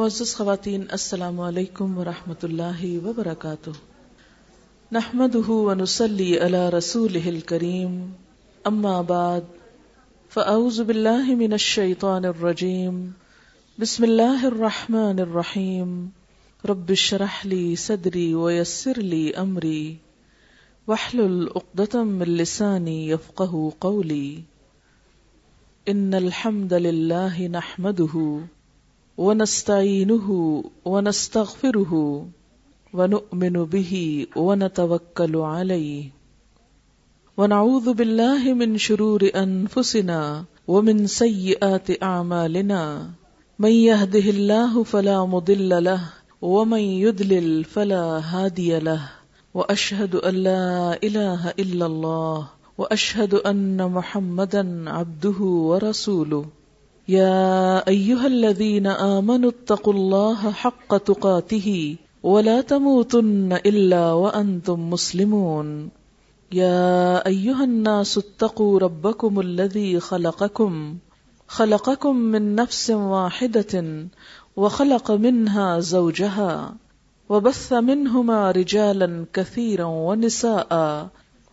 معزز خواتین، السلام علیکم ورحمۃ اللہ وبرکاتہ۔ نحمده ونصلي على رسوله الكريم اما بعد، فاعوذ بالله من الشيطان الرجيم بسم الله الرحمن الرحيم رب اشرح لي صدري ويسر لي امري واحلل عقدة من لساني يفقهوا قولي ان الحمد لله نحمده ونستعينه ونستغفره ونؤمن به ونتوكل عليه ونعوذ بالله من شرور أنفسنا ومن سيئات أعمالنا من يهده الله فلا مضل له ومن يدلل فلا هادي له وأشهد أن لا إله إلا الله وأشهد أن محمدا عبده ورسوله يا أيها الذين آمنوا اتقوا الله حق تقاته ولا تموتن إلا وأنتم مسلمون يا أيها الناس اتقوا ربكم الذي خلقكم خلقكم من نفس واحدة وخلق منها زوجها وبث منهما رجالا كثيرا ونساء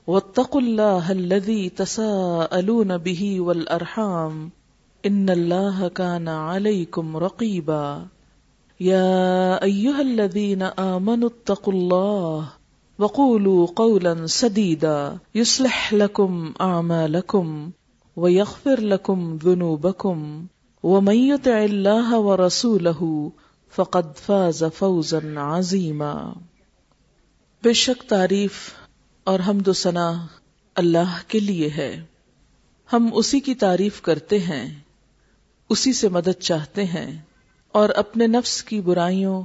واتقوا الله الذي تساءلون به والأرحام ان اللہ كان عليكم رقيبا. يا ايها الذين امنوا اتقوا الله وقولوا قولا سديدا. يصلح لكم اعمالكم ويغفر لكم ذنوبكم. ومن يطع الله ورسوله فقد فاز فوزا عظيما. بے شک تعریف اور حمد و ثنا اللہ کے لیے ہے. ہم اسی کی تعریف کرتے ہیں۔ اسی سے مدد چاہتے ہیں اور اپنے نفس کی برائیوں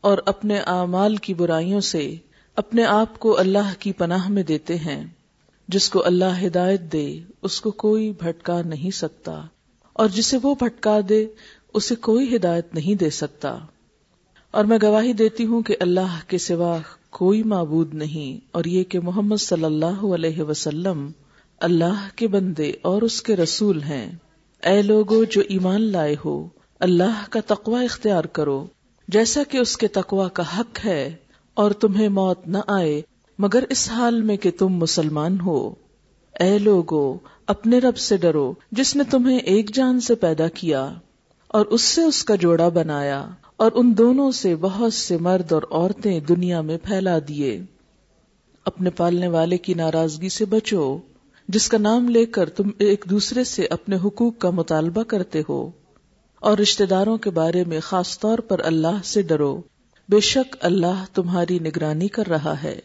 اور اپنے اعمال کی برائیوں سے اپنے آپ کو اللہ کی پناہ میں دیتے ہیں۔ جس کو اللہ ہدایت دے، اس کو کوئی بھٹکا نہیں سکتا۔ اور جسے وہ بھٹکا دے، اسے کوئی ہدایت نہیں دے سکتا۔ اور میں گواہی دیتی ہوں کہ اللہ کے سوا کوئی معبود نہیں، اور یہ کہ محمد صلی اللہ علیہ وسلم اللہ کے بندے اور اس کے رسول ہیں۔ اے لوگو جو ایمان لائے ہو، اللہ کا تقوی اختیار کرو۔ جیسا کہ اس کے تقوی کا حق ہے اور تمہیں موت نہ آئے، مگر اس حال میں کہ تم مسلمان ہو۔ اے لوگو، اپنے رب سے ڈرو، جس نے تمہیں ایک جان سے پیدا کیا اور اس سے اس کا جوڑا بنایا اور ان دونوں سے بہت سے مرد اور عورتیں دنیا میں پھیلا دیے۔ اپنے پالنے والے کی ناراضگی سے بچو۔ جس کا نام لے کر تم ایک دوسرے سے اپنے حقوق کا مطالبہ کرتے ہو اور رشتہ داروں کے بارے میں خاص طور پر اللہ سے ڈرو۔ بے شک اللہ تمہاری نگرانی کر رہا ہے۔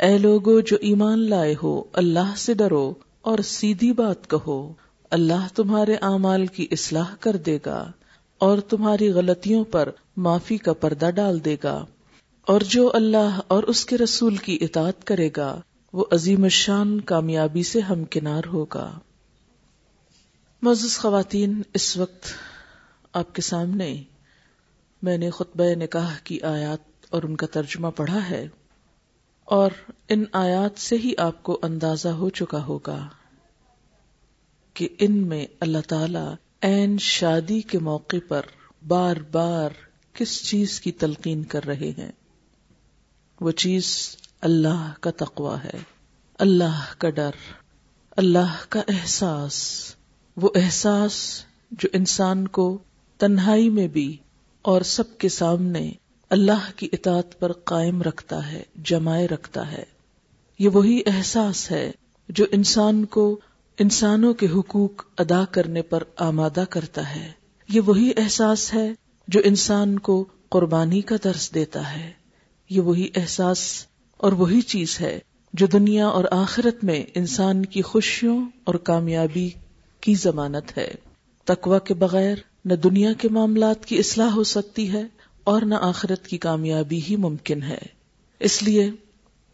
اے لوگو جو ایمان لائے ہو، اللہ سے ڈرو اور سیدھی بات کہو۔ اللہ تمہارے اعمال کی اصلاح کر دے گا اور تمہاری غلطیوں پر معافی کا پردہ ڈال دے گا۔ اور جو اللہ اور اس کے رسول کی اطاعت کرے گا وہ عظیم شان کامیابی سے ہمکنار ہوگا۔ معزز خواتین، اس وقت آپ کے سامنے میں نے خطبہ نکاح کی آیات اور ان کا ترجمہ پڑھا ہے اور ان آیات سے ہی آپ کو اندازہ ہو چکا ہوگا کہ ان میں اللہ تعالی این شادی کے موقع پر بار بار کس چیز کی تلقین کر رہے ہیں۔ وہ چیز اللہ کا تقوی ہے، اللہ کا ڈر، اللہ کا احساس۔ وہ احساس جو انسان کو تنہائی میں بھی اور سب کے سامنے اللہ کی اطاعت پر قائم رکھتا ہے، جمائے رکھتا ہے۔ یہ وہی احساس ہے جو انسان کو انسانوں کے حقوق ادا کرنے پر آمادہ کرتا ہے۔ یہ وہی احساس ہے جو انسان کو قربانی کا درس دیتا ہے۔ یہ وہی احساس اور وہی چیز ہے جو دنیا اور آخرت میں انسان کی خوشیوں اور کامیابی کی ضمانت ہے۔ تقوا کے بغیر نہ دنیا کے معاملات کی اصلاح ہو سکتی ہے اور نہ آخرت کی کامیابی ہی ممکن ہے۔ اس لیے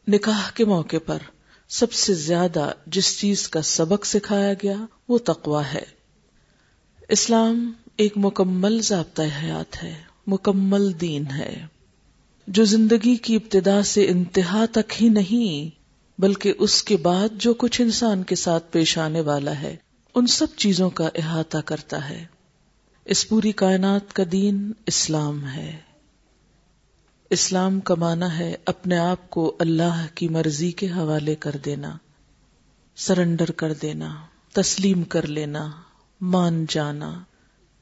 نکاح کے موقع پر سب سے زیادہ جس چیز کا سبق سکھایا گیا وہ تقوا ہے۔ اسلام ایک مکمل ضابطۂ حیات ہے، مکمل دین ہے۔ جو زندگی کی ابتدا سے انتہا تک ہی نہیں، بلکہ اس کے بعد جو کچھ انسان کے ساتھ پیش آنے والا ہے، ان سب چیزوں کا احاطہ کرتا ہے۔ اس پوری کائنات کا دین اسلام ہے۔ اسلام کا معنی ہے اپنے آپ کو اللہ کی مرضی کے حوالے کر دینا، سرنڈر کر دینا، تسلیم کر لینا، مان جانا۔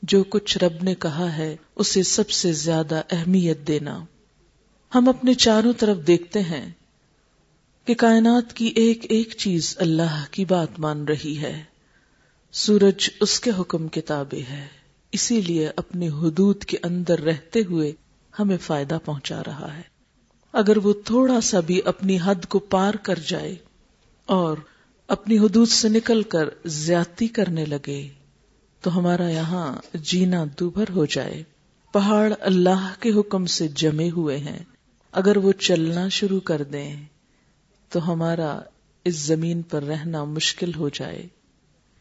جو کچھ رب نے کہا ہے، اسے سب سے زیادہ اہمیت دینا۔ ہم اپنے چاروں طرف دیکھتے ہیں کہ کائنات کی ایک ایک چیز اللہ کی بات مان رہی ہے۔ سورج اس کے حکم کتابیں ہے۔ اسی لیے اپنی حدود کے اندر رہتے ہوئے ہمیں فائدہ پہنچا رہا ہے۔ اگر وہ تھوڑا سا بھی اپنی حد کو پار کر جائے اور اپنی حدود سے نکل کر زیادتی کرنے لگے تو ہمارا یہاں جینا دوبھر ہو جائے۔ پہاڑ اللہ کے حکم سے جمے ہوئے ہیں۔ اگر وہ چلنا شروع کر دیں تو ہمارا اس زمین پر رہنا مشکل ہو جائے۔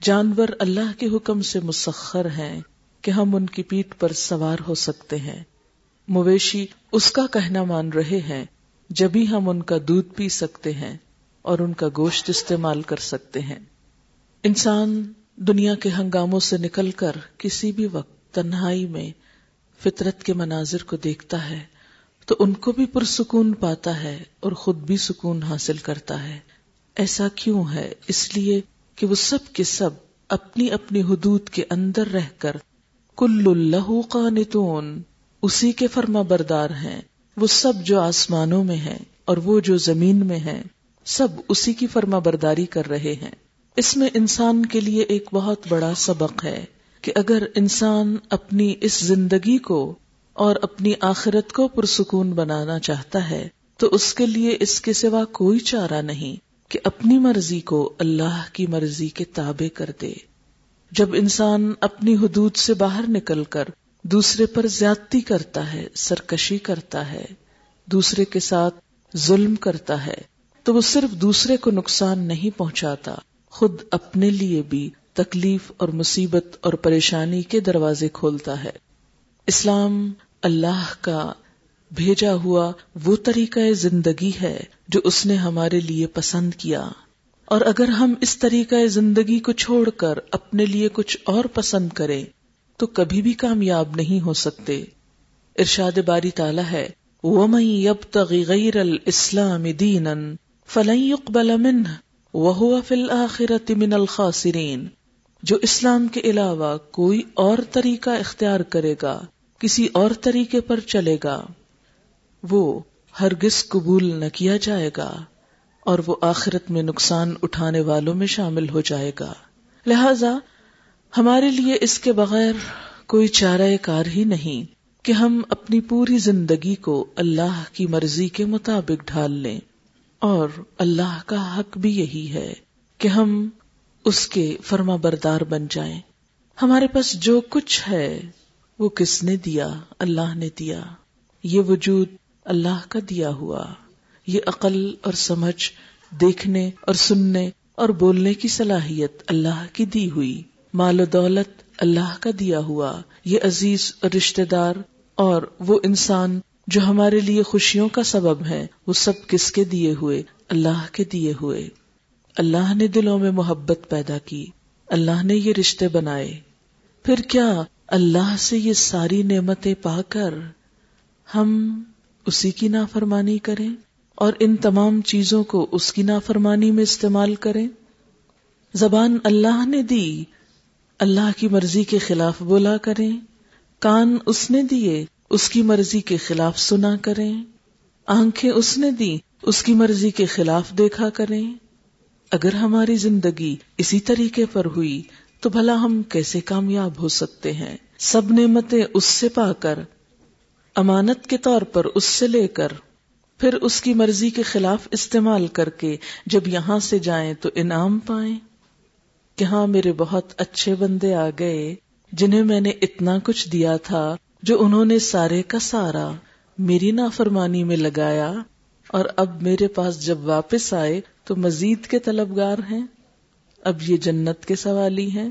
جانور اللہ کے حکم سے مسخر ہیں کہ ہم ان کی پیٹ پر سوار ہو سکتے ہیں۔ مویشی اس کا کہنا مان رہے ہیں جبھی ہم ان کا دودھ پی سکتے ہیں اور ان کا گوشت استعمال کر سکتے ہیں۔ انسان دنیا کے ہنگاموں سے نکل کر کسی بھی وقت تنہائی میں فطرت کے مناظر کو دیکھتا ہے۔ تو ان کو بھی پرسکون پاتا ہے اور خود بھی سکون حاصل کرتا ہے۔ ایسا کیوں ہے؟ اس لیے کہ وہ سب کے سب اپنی اپنی حدود کے اندر رہ کر کل اللہ قانتون، اسی کے فرما بردار ہیں۔ وہ سب جو آسمانوں میں ہیں اور وہ جو زمین میں ہیں، سب اسی کی فرما برداری کر رہے ہیں۔ اس میں انسان کے لیے ایک بہت بڑا سبق ہے کہ اگر انسان اپنی اس زندگی کو اور اپنی آخرت کو پرسکون بنانا چاہتا ہے، تو اس کے لیے اس کے سوا کوئی چارہ نہیں کہ اپنی مرضی کو اللہ کی مرضی کے تابع کر دے۔ جب انسان اپنی حدود سے باہر نکل کر دوسرے پر زیادتی کرتا ہے، سرکشی کرتا ہے، دوسرے کے ساتھ ظلم کرتا ہے، تو وہ صرف دوسرے کو نقصان نہیں پہنچاتا، خود اپنے لیے بھی تکلیف اور مصیبت اور پریشانی کے دروازے کھولتا ہے۔ اسلام اللہ کا بھیجا ہوا وہ طریقہ زندگی ہے جو اس نے ہمارے لیے پسند کیا۔ اور اگر ہم اس طریقہ زندگی کو چھوڑ کر اپنے لیے کچھ اور پسند کریں، تو کبھی بھی کامیاب نہیں ہو سکتے۔ ارشاد باری تعالی ہے، وَمَن يَبْتَغِ غَيْرَ الْإِسْلَامِ دِينًا فَلَن يُقْبَلَ مِنْهُ وَهُوَ فِي الْآخِرَةِ مِنَ الْخَاسِرِينَ۔ جو اسلام کے علاوہ کوئی اور طریقہ اختیار کرے گا کسی اور طریقے پر چلے گا۔ وہ ہرگز قبول نہ کیا جائے گا اور وہ آخرت میں نقصان اٹھانے والوں میں شامل ہو جائے گا۔ لہذا ہمارے لیے اس کے بغیر کوئی چارہ کار ہی نہیں کہ ہم اپنی پوری زندگی کو اللہ کی مرضی کے مطابق ڈھال لیں۔ اور اللہ کا حق بھی یہی ہے کہ ہم اس کے فرما بردار بن جائیں۔ ہمارے پاس جو کچھ ہے وہ کس نے دیا؟ اللہ نے دیا۔ یہ وجود اللہ کا دیا ہوا۔ یہ عقل اور سمجھ، دیکھنے اور سننے اور بولنے کی صلاحیت اللہ کی دی ہوئی۔ مال و دولت اللہ کا دیا ہوا۔ یہ عزیز اور رشتے دار اور وہ انسان جو ہمارے لیے خوشیوں کا سبب ہے وہ سب کس کے دیے ہوئے؟ اللہ کے دیے ہوئے۔ اللہ نے دلوں میں محبت پیدا کی۔ اللہ نے یہ رشتے بنائے۔ پھر کیا؟ اللہ سے یہ ساری نعمتیں پا کر ہم اسی کی نافرمانی کریں اور ان تمام چیزوں کو اس کی نافرمانی میں استعمال کریں۔ زبان اللہ نے دی، اللہ کی مرضی کے خلاف بولا کریں۔ کان اس نے دیے، اس کی مرضی کے خلاف سنا کریں۔ آنکھیں اس نے دی، اس کی مرضی کے خلاف دیکھا کریں۔ اگر ہماری زندگی اسی طریقے پر ہوئی تو بھلا ہم کیسے کامیاب ہو سکتے ہیں؟ سب نعمتیں اس سے پا کر، امانت کے طور پر اس سے لے کر، پھر اس کی مرضی کے خلاف استعمال کر کے جب یہاں سے جائیں تو انعام پائیں کہ ہاں میرے بہت اچھے بندے آ گئے، جنہیں میں نے اتنا کچھ دیا تھا جو انہوں نے سارے کا سارا میری نافرمانی میں لگایا اور اب میرے پاس جب واپس آئے تو مزید کے طلبگار ہیں۔ اب یہ جنت کے سوالی ہیں۔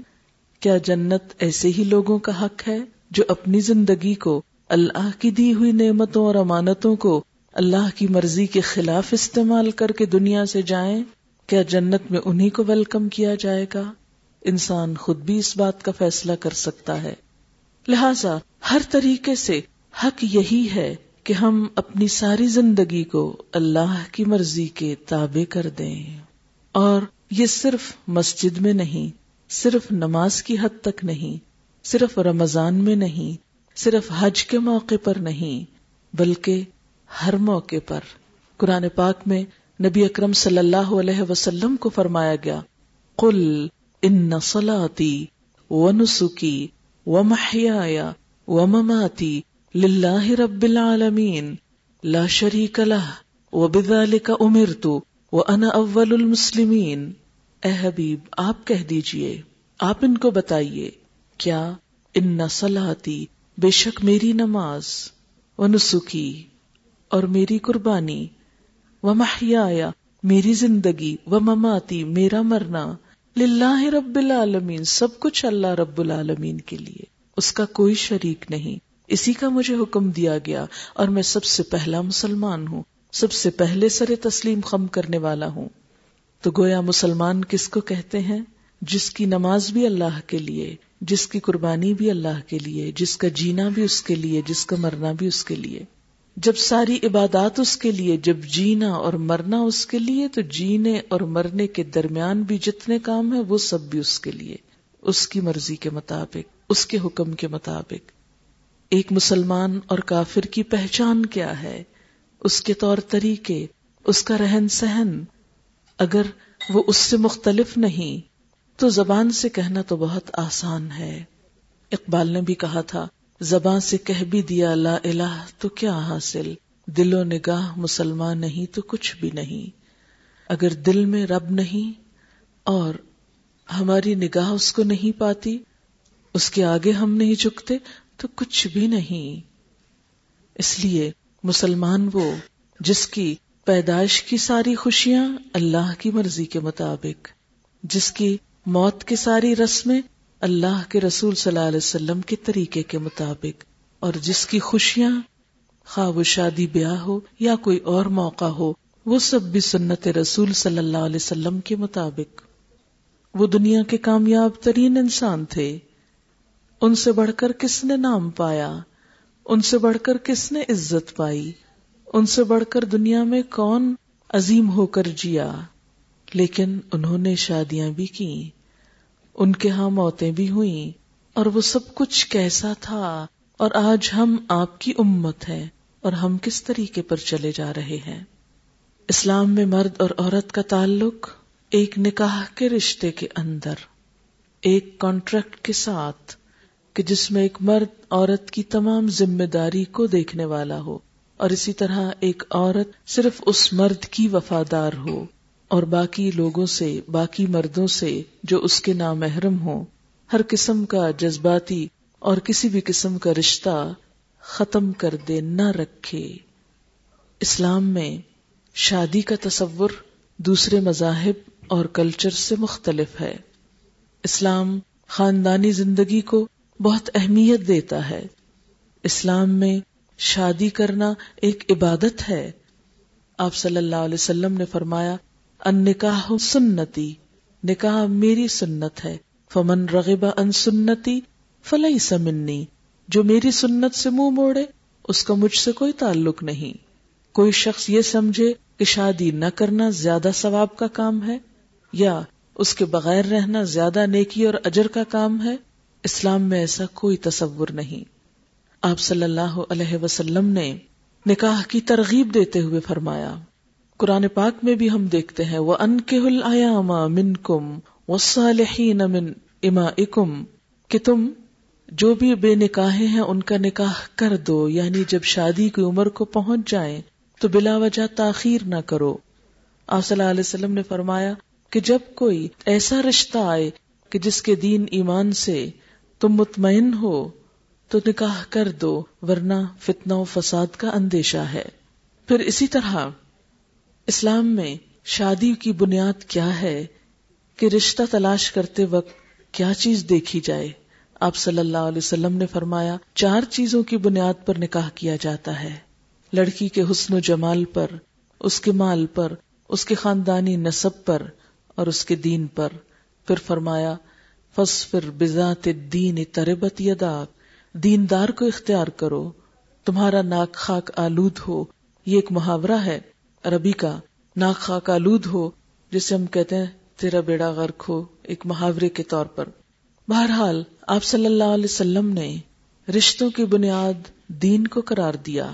کیا جنت ایسے ہی لوگوں کا حق ہے جو اپنی زندگی کو اللہ کی دی ہوئی نعمتوں اور امانتوں کو اللہ کی مرضی کے خلاف استعمال کر کے دنیا سے جائیں؟ کیا جنت میں انہی کو ویلکم کیا جائے گا؟ انسان خود بھی اس بات کا فیصلہ کر سکتا ہے۔ لہذا ہر طریقے سے حق یہی ہے کہ ہم اپنی ساری زندگی کو اللہ کی مرضی کے تابع کر دیں۔ اور یہ صرف مسجد میں نہیں، صرف نماز کی حد تک نہیں، صرف رمضان میں نہیں، صرف حج کے موقع پر نہیں، بلکہ ہر موقع پر۔ قرآن پاک میں نبی اکرم صلی اللہ علیہ وسلم کو فرمایا گیا، قل ان صلاتی و نسکی و محیا و مماتی للہ رب العالمین، لا شریک لہ و بذالک امرت و انا اول المسلمین۔ اے حبیب، آپ کہہ دیجیے، آپ ان کو بتائیے، کیا ان صلاتی بے شک میری نماز و نسکی اور میری قربانی و محیا میری زندگی و مماتی میرا مرنا للہ رب العالمین، سب کچھ اللہ رب العالمین کے لیے۔ اس کا کوئی شریک نہیں۔ اسی کا مجھے حکم دیا گیا اور میں سب سے پہلا مسلمان ہوں، سب سے پہلے سر تسلیم خم کرنے والا ہوں۔ تو گویا مسلمان کس کو کہتے ہیں؟ جس کی نماز بھی اللہ کے لیے، جس کی قربانی بھی اللہ کے لیے، جس کا جینا بھی اس کے لیے، جس کا مرنا بھی اس کے لیے۔ جب ساری عبادات اس کے لیے، جب جینا اور مرنا اس کے لیے، تو جینے اور مرنے کے درمیان بھی جتنے کام ہیں، وہ سب بھی اس کے لیے۔ اس کی مرضی کے مطابق، اس کے حکم کے مطابق۔ ایک مسلمان اور کافر کی پہچان کیا ہے؟ اس کے طور طریقے، اس کا رہن سہن اگر وہ اس سے مختلف نہیں، تو زبان سے کہنا تو بہت آسان ہے۔ اقبال نے بھی کہا تھا زبان سے کہہ بھی دیا لا الہ تو کیا حاصل؟ دل و نگاہ مسلمان نہیں تو کچھ بھی نہیں۔ اگر دل میں رب نہیں اور ہماری نگاہ اس کو نہیں پاتی، اس کے آگے ہم نہیں جھکتے تو کچھ بھی نہیں۔ اس لیے مسلمان وہ جس کی پیدائش کی ساری خوشیاں اللہ کی مرضی کے مطابق، جس کی موت کی ساری رسمیں اللہ کے رسول صلی اللہ علیہ وسلم کے طریقے کے مطابق، اور جس کی خوشیاں خواہ وہ شادی بیاہ ہو یا کوئی اور موقع ہو، وہ سب بھی سنت رسول صلی اللہ علیہ وسلم کے مطابق۔ وہ دنیا کے کامیاب ترین انسان تھے۔ ان سے بڑھ کر کس نے نام پایا؟ ان سے بڑھ کر کس نے عزت پائی؟ ان سے بڑھ کر دنیا میں کون عظیم ہو کر جیا۔ لیکن انہوں نے شادیاں بھی کی، ان کے ہاں موتیں بھی ہوئیں، اور وہ سب کچھ کیسا تھا۔ اور آج ہم آپ کی امت ہے اور ہم کس طریقے پر چلے جا رہے ہیں؟ اسلام میں مرد اور عورت کا تعلق ایک نکاح کے رشتے کے اندر، ایک کانٹریکٹ کے ساتھ، کہ جس میں ایک مرد عورت کی تمام ذمہ داری کو دیکھنے والا ہو۔ اور اسی طرح ایک عورت صرف اس مرد کی وفادار ہو اور باقی لوگوں سے، باقی مردوں سے جو اس کے نامحرم ہو ہر قسم کا جذباتی اور کسی بھی قسم کا رشتہ ختم کر دے، نہ رکھے۔ اسلام میں شادی کا تصور دوسرے مذاہب اور کلچر سے مختلف ہے۔ اسلام خاندانی زندگی کو بہت اہمیت دیتا ہے۔ اسلام میں شادی کرنا ایک عبادت ہے۔ آپ صلی اللہ علیہ وسلم نے فرمایا ان نکاح سنتی، نکاح میری سنت ہے۔ فمن رغبا ان سنتی فلئی سمنی جو میری سنت سے منہ مو موڑے، اس کا مجھ سے کوئی تعلق نہیں۔ کوئی شخص یہ سمجھے کہ شادی نہ کرنا زیادہ ثواب کا کام ہے، یا اس کے بغیر رہنا زیادہ نیکی اور اجر کا کام ہے۔ اسلام میں ایسا کوئی تصور نہیں۔ آپ صلی اللہ علیہ وسلم نے نکاح کی ترغیب دیتے ہوئے فرمایا، قرآن پاک میں بھی ہم دیکھتے ہیں وہ ان کے من کم و صالحین امن اما اکم کہ تم جو بھی بے نکاح ہیں ان کا نکاح کر دو یعنی جب شادی کی عمر کو پہنچ جائیں تو بلا وجہ تاخیر نہ کرو۔ آپ صلی اللہ علیہ وسلم نے فرمایا کہ جب کوئی ایسا رشتہ آئے کہ جس کے دین ایمان سے تم مطمئن ہو تو نکاح کر دو، ورنہ فتنہ و فساد کا اندیشہ ہے۔ پھر اسی طرح اسلام میں شادی کی بنیاد کیا ہے کہ رشتہ تلاش کرتے وقت کیا چیز دیکھی جائے۔ آپ صلی اللہ علیہ وسلم نے فرمایا، چار چیزوں کی بنیاد پر نکاح کیا جاتا ہے۔ لڑکی کے حسن و جمال پر، اس کے مال پر، اس کے خاندانی نصب پر اور اس کے دین پر۔ پھر فرمایا فس پھر بزات دین تربت یداک۔ دیندار کو اختیار کرو، تمہارا ناک خاک آلود ہو، یہ ایک محاورہ ہے عربی کا۔ ناک خاک آلود ہو، جسے ہم کہتے ہیں تیرا بیڑا غرق ہو، ایک محاورے کے طور پر۔ بہرحال، آپ صلی اللہ علیہ وسلم نے رشتوں کی بنیاد دین کو قرار دیا۔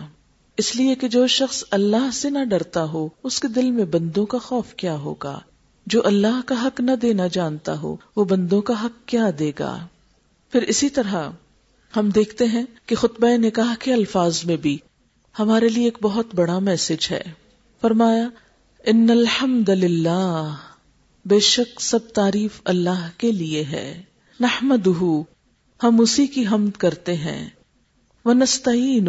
اس لیے کہ جو شخص اللہ سے نہ ڈرتا ہو، اس کے دل میں بندوں کا خوف کیا ہوگا۔ جو اللہ کا حق نہ دینا جانتا ہو، وہ بندوں کا حق کیا دے گا۔ پھر اسی طرح ہم دیکھتے ہیں کہ خطبہ نکاح کے الفاظ میں بھی ہمارے لیے ایک بہت بڑا میسج ہے۔ فرمایا، ان الحمد للہ بے شک سب تعریف اللہ کے لیے ہے۔ نحمد ہم اسی کی حمد کرتے ہیں۔ وہ نستعین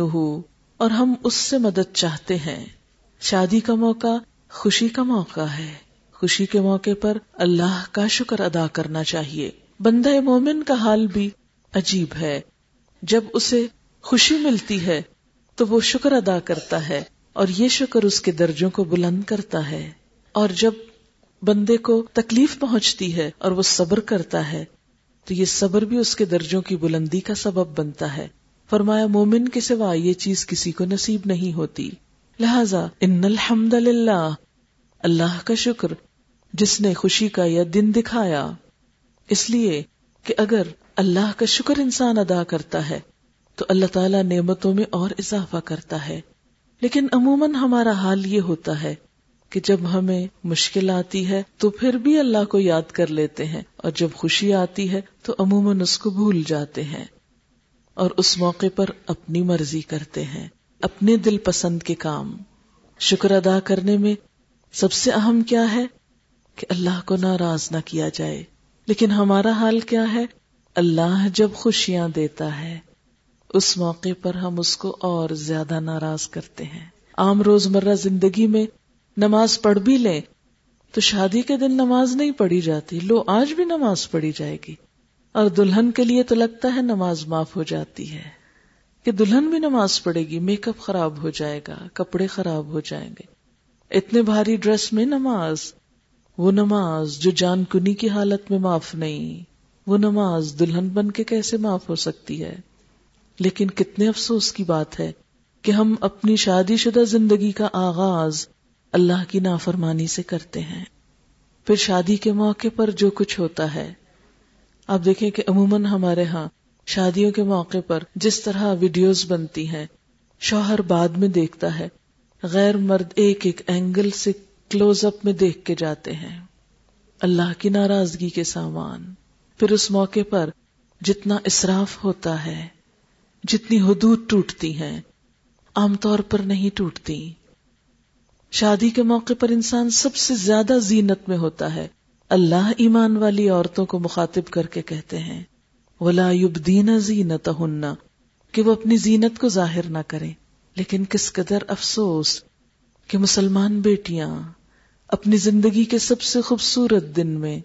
اور ہم اس سے مدد چاہتے ہیں۔ شادی کا موقع خوشی کا موقع ہے۔ خوشی کے موقع پر اللہ کا شکر ادا کرنا چاہیے۔ بندہ مومن کا حال بھی عجیب ہے۔ جب اسے خوشی ملتی ہے تو وہ شکر ادا کرتا ہے اور یہ شکر اس کے درجوں کو بلند کرتا ہے۔ اور جب بندے کو تکلیف پہنچتی ہے اور وہ صبر کرتا ہے، تو یہ صبر بھی اس کے درجوں کی بلندی کا سبب بنتا ہے۔ فرمایا، مومن کے سوا یہ چیز کسی کو نصیب نہیں ہوتی۔ لہذا، ان الحمد للہ اللہ کا شکر، جس نے خوشی کا یہ دن دکھایا۔ اس لیے کہ اگر اللہ کا شکر انسان ادا کرتا ہے، تو اللہ تعالیٰ نعمتوں میں اور اضافہ کرتا ہے۔ لیکن عموماً ہمارا حال یہ ہوتا ہے کہ جب ہمیں مشکل آتی ہے، تو پھر بھی اللہ کو یاد کر لیتے ہیں، اور جب خوشی آتی ہے، تو عموماً اس کو بھول جاتے ہیں، اور اس موقع پر اپنی مرضی کرتے ہیں، اپنے دل پسند کے کام۔ شکر ادا کرنے میں سب سے اہم کیا ہے؟ کہ اللہ کو ناراض نہ کیا جائے۔ لیکن ہمارا حال کیا ہے؟ اللہ جب خوشیاں دیتا ہے، اس موقع پر ہم اس کو اور زیادہ ناراض کرتے ہیں۔ عام روز مرہ زندگی میں نماز پڑھ بھی لیں تو شادی کے دن نماز نہیں پڑھی جاتی، لو آج بھی نماز پڑھی جائے گی۔ اور دلہن کے لیے تو لگتا ہے نماز معاف ہو جاتی ہے۔ کہ دلہن بھی نماز پڑے گی، میک اپ خراب ہو جائے گا، کپڑے خراب ہو جائیں گے۔ اتنے بھاری ڈریس میں نماز، وہ نماز جو جان کنی کی حالت میں معاف نہیں۔ وہ نماز دلہن بن کے کیسے معاف ہو سکتی ہے؟ لیکن کتنے افسوس کی بات ہے کہ ہم اپنی شادی شدہ زندگی کا آغاز اللہ کی نافرمانی سے کرتے ہیں۔ پھر شادی کے موقع پر جو کچھ ہوتا ہے۔ آپ دیکھیں کہ عموماً ہمارے ہاں شادیوں کے موقع پر جس طرح ویڈیوز بنتی ہیں، شوہر بعد میں دیکھتا ہے۔ غیر مرد ایک ایک اینگل سے کلوز اپ میں دیکھ کے جاتے ہیں۔ اللہ کی ناراضگی کے سامان۔ پھر اس موقع پر جتنا اسراف ہوتا ہے، جتنی حدود ٹوٹتی ہیں، عام طور پر نہیں ٹوٹتی۔ شادی کے موقع پر انسان سب سے زیادہ زینت میں ہوتا ہے۔ اللہ ایمان والی عورتوں کو مخاطب کر کے کہتے ہیں، ولا یبدین زینت ہننا کہ وہ اپنی زینت کو ظاہر نہ کریں۔ لیکن کس قدر افسوس کہ مسلمان بیٹیاں اپنی زندگی کے سب سے خوبصورت دن میں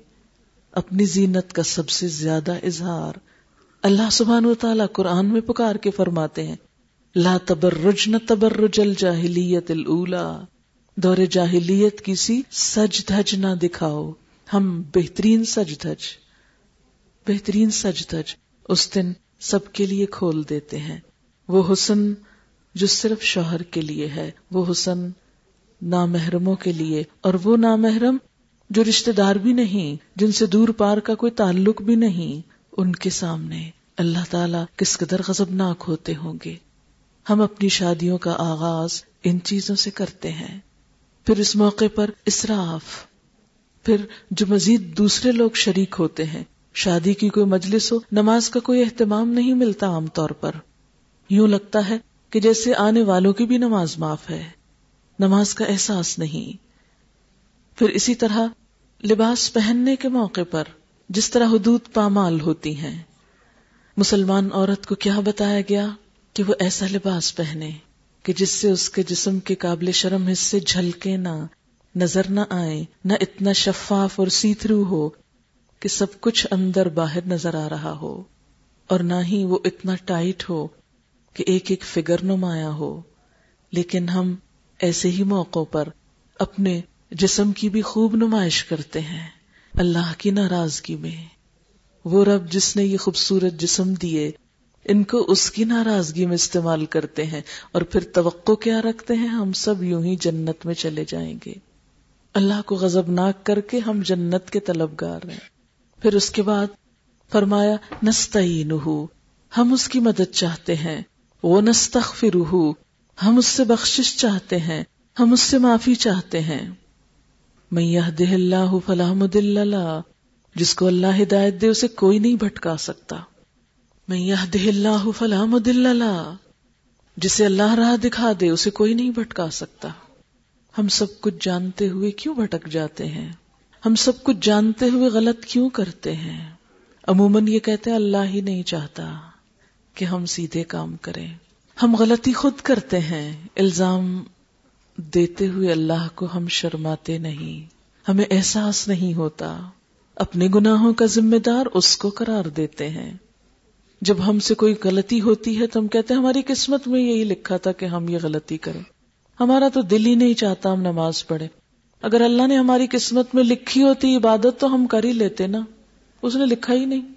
اپنی زینت کا سب سے زیادہ اظہار اللہ سبحان و تعالیٰ قرآن میں پکار کے فرماتے ہیں۔ لا تبرج نہ تبرج الجاہلیت الا دور جاہلیت کسی سج دھج نہ دکھاؤ۔ ہم بہترین سج دھج بہترین سج دھج اس دن سب کے لیے کھول دیتے ہیں۔ وہ حسن جو صرف شوہر کے لیے ہے۔ وہ حسن نامحرموں کے لیے اور وہ نامحرم جو رشتہ دار بھی نہیں، جن سے دور پار کا کوئی تعلق بھی نہیں، ان کے سامنے اللہ تعالی کس قدر غضبناک ہوتے ہوں گے۔ ہم اپنی شادیوں کا آغاز ان چیزوں سے کرتے ہیں۔ پھر اس موقع پر اسراف۔ پھر جو مزید دوسرے لوگ شریک ہوتے ہیں، شادی کی کوئی مجلس ہو، نماز کا کوئی اہتمام نہیں ملتا عام طور پر۔ یوں لگتا ہے کہ جیسے آنے والوں کی بھی نماز معاف ہے۔ نماز کا احساس نہیں۔ پھر اسی طرح لباس پہننے کے موقع پر جس طرح حدود پامال ہوتی ہیں، مسلمان عورت کو کیا بتایا گیا کہ وہ ایسا لباس پہنے کہ جس سے اس کے جسم کے قابل شرم حصے جھلکے نہ، نظر نہ آئے نہ اتنا شفاف اور سیتھرو ہو کہ سب کچھ اندر باہر نظر آ رہا ہو، اور نہ ہی وہ اتنا ٹائٹ ہو کہ ایک ایک فگر نمایاں ہو۔ لیکن ہم ایسے ہی موقعوں پر اپنے جسم کی بھی خوب نمائش کرتے ہیں۔ اللہ کی ناراضگی میں۔ وہ رب جس نے یہ خوبصورت جسم دیے، ان کو اس کی ناراضگی میں استعمال کرتے ہیں اور پھر توقع کیا رکھتے ہیں، ہم سب یوں ہی جنت میں چلے جائیں گے۔ اللہ کو غضبناک کر کے ہم جنت کے طلبگار ہیں۔ پھر اس کے بعد فرمایا نستعین ہم اس کی مدد چاہتے ہیں۔ وہ نستغفر ہم اس سے بخشش چاہتے ہیں، ہم اس سے معافی چاہتے ہیں۔ میں یہ اللہ فلاح اللہ جس کو اللہ ہدایت دے اسے کوئی نہیں بھٹکا سکتا۔ میں یہ اللہ فلاح اللہ جسے اللہ راہ دکھا دے اسے کوئی نہیں بھٹکا سکتا۔ ہم سب کچھ جانتے ہوئے کیوں بھٹک جاتے ہیں؟ ہم سب کچھ جانتے ہوئے غلط کیوں کرتے ہیں؟ عموماً یہ کہتے ہیں اللہ ہی نہیں چاہتا کہ ہم سیدھے کام کریں۔ ہم غلطی خود کرتے ہیں، الزام دیتے ہوئے اللہ کو ہم شرماتے نہیں۔ ہمیں احساس نہیں ہوتا۔ اپنے گناہوں کا ذمہ دار اس کو قرار دیتے ہیں۔ جب ہم سے کوئی غلطی ہوتی ہے تو ہم کہتے ہیں، ہماری قسمت میں یہی لکھا تھا کہ ہم یہ غلطی کریں۔ ہمارا تو دل ہی نہیں چاہتا ہم نماز پڑھے اگر اللہ نے ہماری قسمت میں لکھی ہوتی عبادت تو ہم کر ہی لیتے نا۔ اس نے لکھا ہی نہیں۔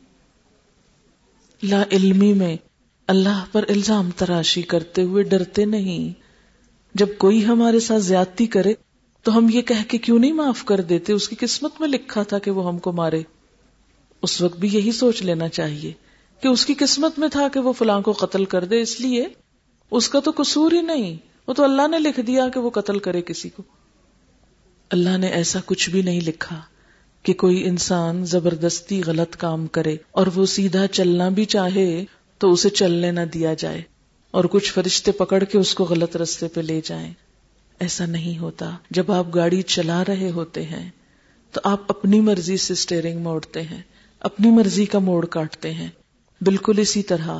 لا علمی میں اللہ پر الزام تراشی کرتے ہوئے ڈرتے نہیں۔ جب کوئی ہمارے ساتھ زیادتی کرے، تو ہم یہ کہہ کے کیوں نہیں معاف کر دیتے؟ اس کی قسمت میں لکھا تھا کہ وہ ہم کو مارے۔ اس وقت بھی یہی سوچ لینا چاہیے کہ اس کی قسمت میں تھا کہ وہ فلاں کو قتل کر دے، اس لیے اس کا تو قصور ہی نہیں۔ وہ تو اللہ نے لکھ دیا کہ وہ قتل کرے کسی کو۔ اللہ نے ایسا کچھ بھی نہیں لکھا کہ کوئی انسان زبردستی غلط کام کرے اور وہ سیدھا چلنا بھی چاہے تو اسے چلنے نہ دیا جائے۔ اور کچھ فرشتے پکڑ کے اس کو غلط رستے پہ لے جائیں۔ ایسا نہیں ہوتا۔ جب آپ گاڑی چلا رہے ہوتے ہیں، تو آپ اپنی مرضی سے اسٹیئرنگ موڑتے ہیں، اپنی مرضی کا موڑ کاٹتے ہیں۔ بالکل اسی طرح،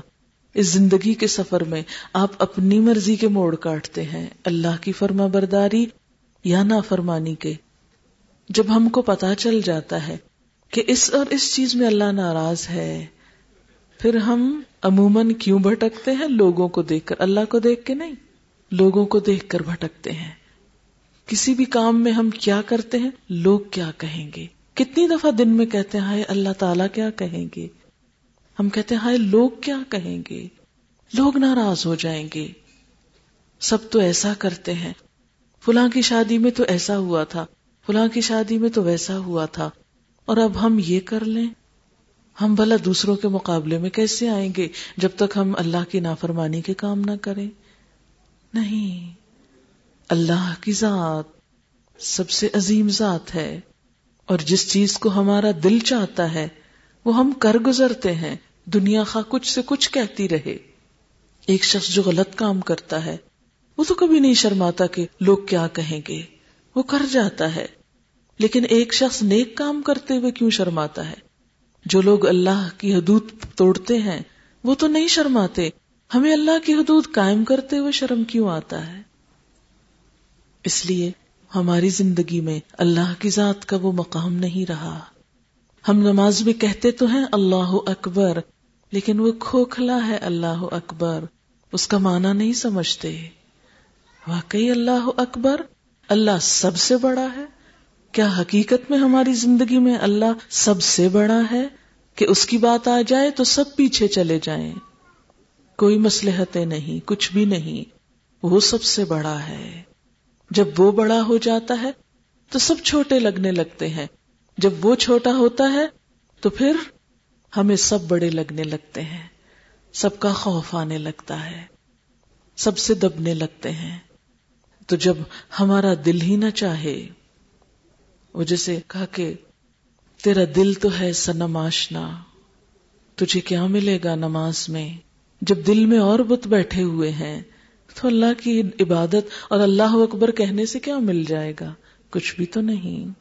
اس زندگی کے سفر میں آپ اپنی مرضی کے موڑ کاٹتے ہیں۔ اللہ کی فرما برداری یا نافرمانی کے۔ جب ہم کو پتا چل جاتا ہے کہ اس اور اس چیز میں اللہ ناراض ہے پھر ہم عموماً کیوں بھٹکتے ہیں؟ لوگوں کو دیکھ کر۔ اللہ کو دیکھ کے نہیں، لوگوں کو دیکھ کر بھٹکتے ہیں۔ کسی بھی کام میں ہم کیا کرتے ہیں؟ لوگ کیا کہیں گے؟ کتنی دفعہ دن میں کہتے ہیں، ہائے اللہ تعالیٰ کیا کہیں گے؟ ہم کہتے ہیں، ہائے لوگ کیا کہیں گے؟ لوگ ناراض ہو جائیں گے۔ سب تو ایسا کرتے ہیں۔ فلاں کی شادی میں تو ایسا ہوا تھا۔ فلاں کی شادی میں تو ویسا ہوا تھا۔ اور اب ہم یہ کر لیں۔ ہم بھلا دوسروں کے مقابلے میں کیسے آئیں گے جب تک ہم اللہ کی نافرمانی کے کام نہ کریں؟ نہیں۔ اللہ کی ذات سب سے عظیم ذات ہے اور جس چیز کو ہمارا دل چاہتا ہے، وہ ہم کر گزرتے ہیں۔ دنیا خواہ کچھ سے کچھ کہتی رہے۔ ایک شخص جو غلط کام کرتا ہے، وہ تو کبھی نہیں شرماتا کہ لوگ کیا کہیں گے۔ وہ کر جاتا ہے۔ لیکن ایک شخص نیک کام کرتے ہوئے کیوں شرماتا ہے؟ جو لوگ اللہ کی حدود توڑتے ہیں، وہ تو نہیں شرماتے۔ ہمیں اللہ کی حدود قائم کرتے ہوئے شرم کیوں آتا ہے؟ اس لیے ہماری زندگی میں اللہ کی ذات کا وہ مقام نہیں رہا۔ ہم نماز میں کہتے تو ہیں اللہ اکبر، لیکن وہ کھوکھلا ہے اللہ اکبر۔ اس کا معنی نہیں سمجھتے۔ واقعی اللہ اکبر، اللہ سب سے بڑا ہے۔ کیا حقیقت میں ہماری زندگی میں اللہ سب سے بڑا ہے کہ اس کی بات آ جائے تو سب پیچھے چلے جائیں؟ کوئی مسلحتیں نہیں، کچھ بھی نہیں، وہ سب سے بڑا ہے۔ جب وہ بڑا ہو جاتا ہے تو سب چھوٹے لگنے لگتے ہیں۔ جب وہ چھوٹا ہوتا ہے تو پھر ہمیں سب بڑے لگنے لگتے ہیں۔ سب کا خوف آنے لگتا ہے، سب سے دبنے لگتے ہیں۔ تو جب ہمارا دل ہی نہ چاہے وہ جیسے کہا کہ تیرا دل تو ہے سنم آشنا، تجھے کیا ملے گا نماز میں؟ جب دل میں اور بت بیٹھے ہوئے ہیں، تو اللہ کی عبادت اور اللہ اکبر کہنے سے کیا مل جائے گا؟ کچھ بھی تو نہیں۔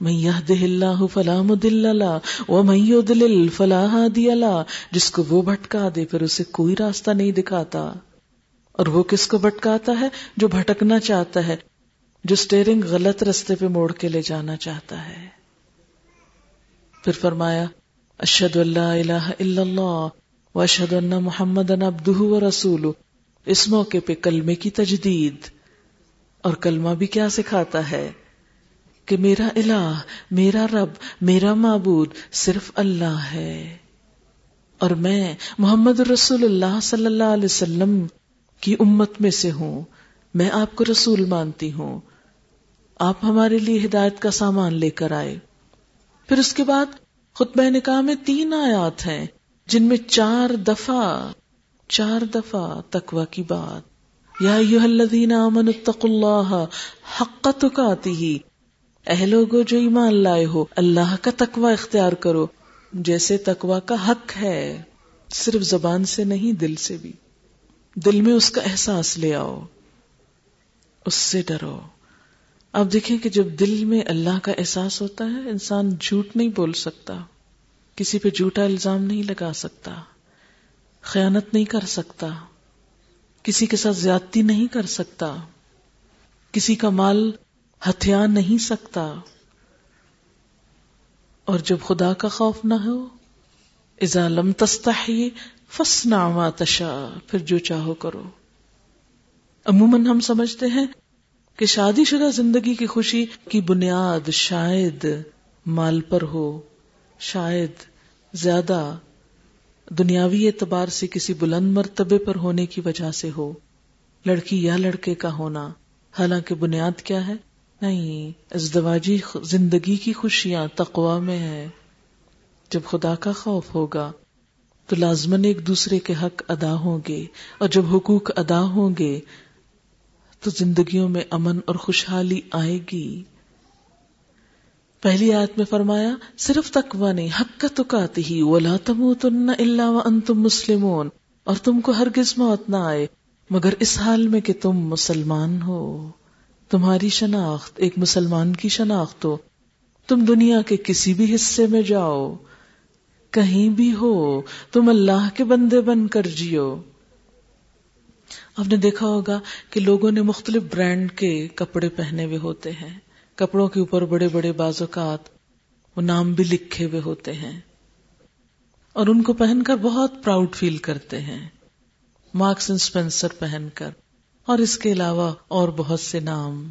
میں یہ دل فلاح دل اللہ وہ میں دل فلاح دی اللہ جس کو وہ بھٹکا دے پھر اسے کوئی راستہ نہیں دکھاتا۔ اور وہ کس کو بھٹکاتا ہے؟ جو بھٹکنا چاہتا ہے۔ جو اسٹیئرنگ غلط رستے پہ موڑ کے لے جانا چاہتا ہے۔ پھر فرمایا اشد اللہ الہ الا اللہ و اشد اللہ محمد و رسول اس موقع پہ کلمے کی تجدید۔ اور کلمہ بھی کیا سکھاتا ہے؟ کہ میرا الہ، میرا رب، میرا معبود صرف اللہ ہے۔ اور میں محمد رسول اللہ صلی اللہ علیہ وسلم کی امت میں سے ہوں۔ میں آپ کو رسول مانتی ہوں۔ آپ ہمارے لیے ہدایت کا سامان لے کر آئے۔ پھر اس کے بعد خطبہ نکاح میں تین آیات ہیں، جن میں چار دفعہ چار دفعہ تقوی کی بات۔ یا الذین آمنوا اتقوا اللہ حق تقاته۔ اے لوگو جو ایمان لائے ہو، اللہ کا تقوی اختیار کرو، جیسے تقوی کا حق ہے۔ صرف زبان سے نہیں، دل سے بھی۔ دل میں اس کا احساس لے آؤ۔ اس سے ڈرو۔ اب دیکھیں کہ جب دل میں اللہ کا احساس ہوتا ہے، انسان جھوٹ نہیں بول سکتا، کسی پہ جھوٹا الزام نہیں لگا سکتا، خیانت نہیں کر سکتا، کسی کے ساتھ زیادتی نہیں کر سکتا، کسی کا مال ہتھیار نہیں سکتا۔ اور جب خدا کا خوف نہ ہو ازا لم تستحی فسنا ما تشا پھر جو چاہو کرو۔ عموماً ہم سمجھتے ہیں کہ شادی شدہ زندگی کی خوشی کی بنیاد شاید مال پر ہو، شاید زیادہ دنیاوی اعتبار سے کسی بلند مرتبے پر ہونے کی وجہ سے ہو۔ لڑکی یا لڑکے کا ہونا، حالانکہ بنیاد کیا ہے؟ نہیں، ازدواجی زندگی کی خوشیاں تقوا میں ہے جب خدا کا خوف ہوگا تو لازمن ایک دوسرے کے حق ادا ہوں گے اور جب حقوق ادا ہوں گے تو زندگیوں میں امن اور خوشحالی آئے گی۔ پہلی آیت میں فرمایا، صرف تقوا نہیں، حق کا تو کاتی ہی۔ ولا تم اللہ ان تم مسلمون۔ اور تم کو ہرگز موت نہ آئے، مگر اس حال میں کہ تم مسلمان ہو۔ تمہاری شناخت، ایک مسلمان کی شناخت ہو۔ تم دنیا کے کسی بھی حصے میں جاؤ، کہیں بھی ہو۔ تم اللہ کے بندے بن کر جیو۔ آپ نے دیکھا ہوگا کہ لوگوں نے مختلف برانڈ کے کپڑے پہنے ہوئے ہوتے ہیں۔ کپڑوں کے اوپر بڑے بڑے بازوقات وہ نام بھی لکھے ہوئے ہوتے ہیں۔ اور ان کو پہن کر بہت پراؤڈ فیل کرتے ہیں۔ مارکس اینڈ اسپینسر پہن کر۔ اور اس کے علاوہ اور بہت سے نام۔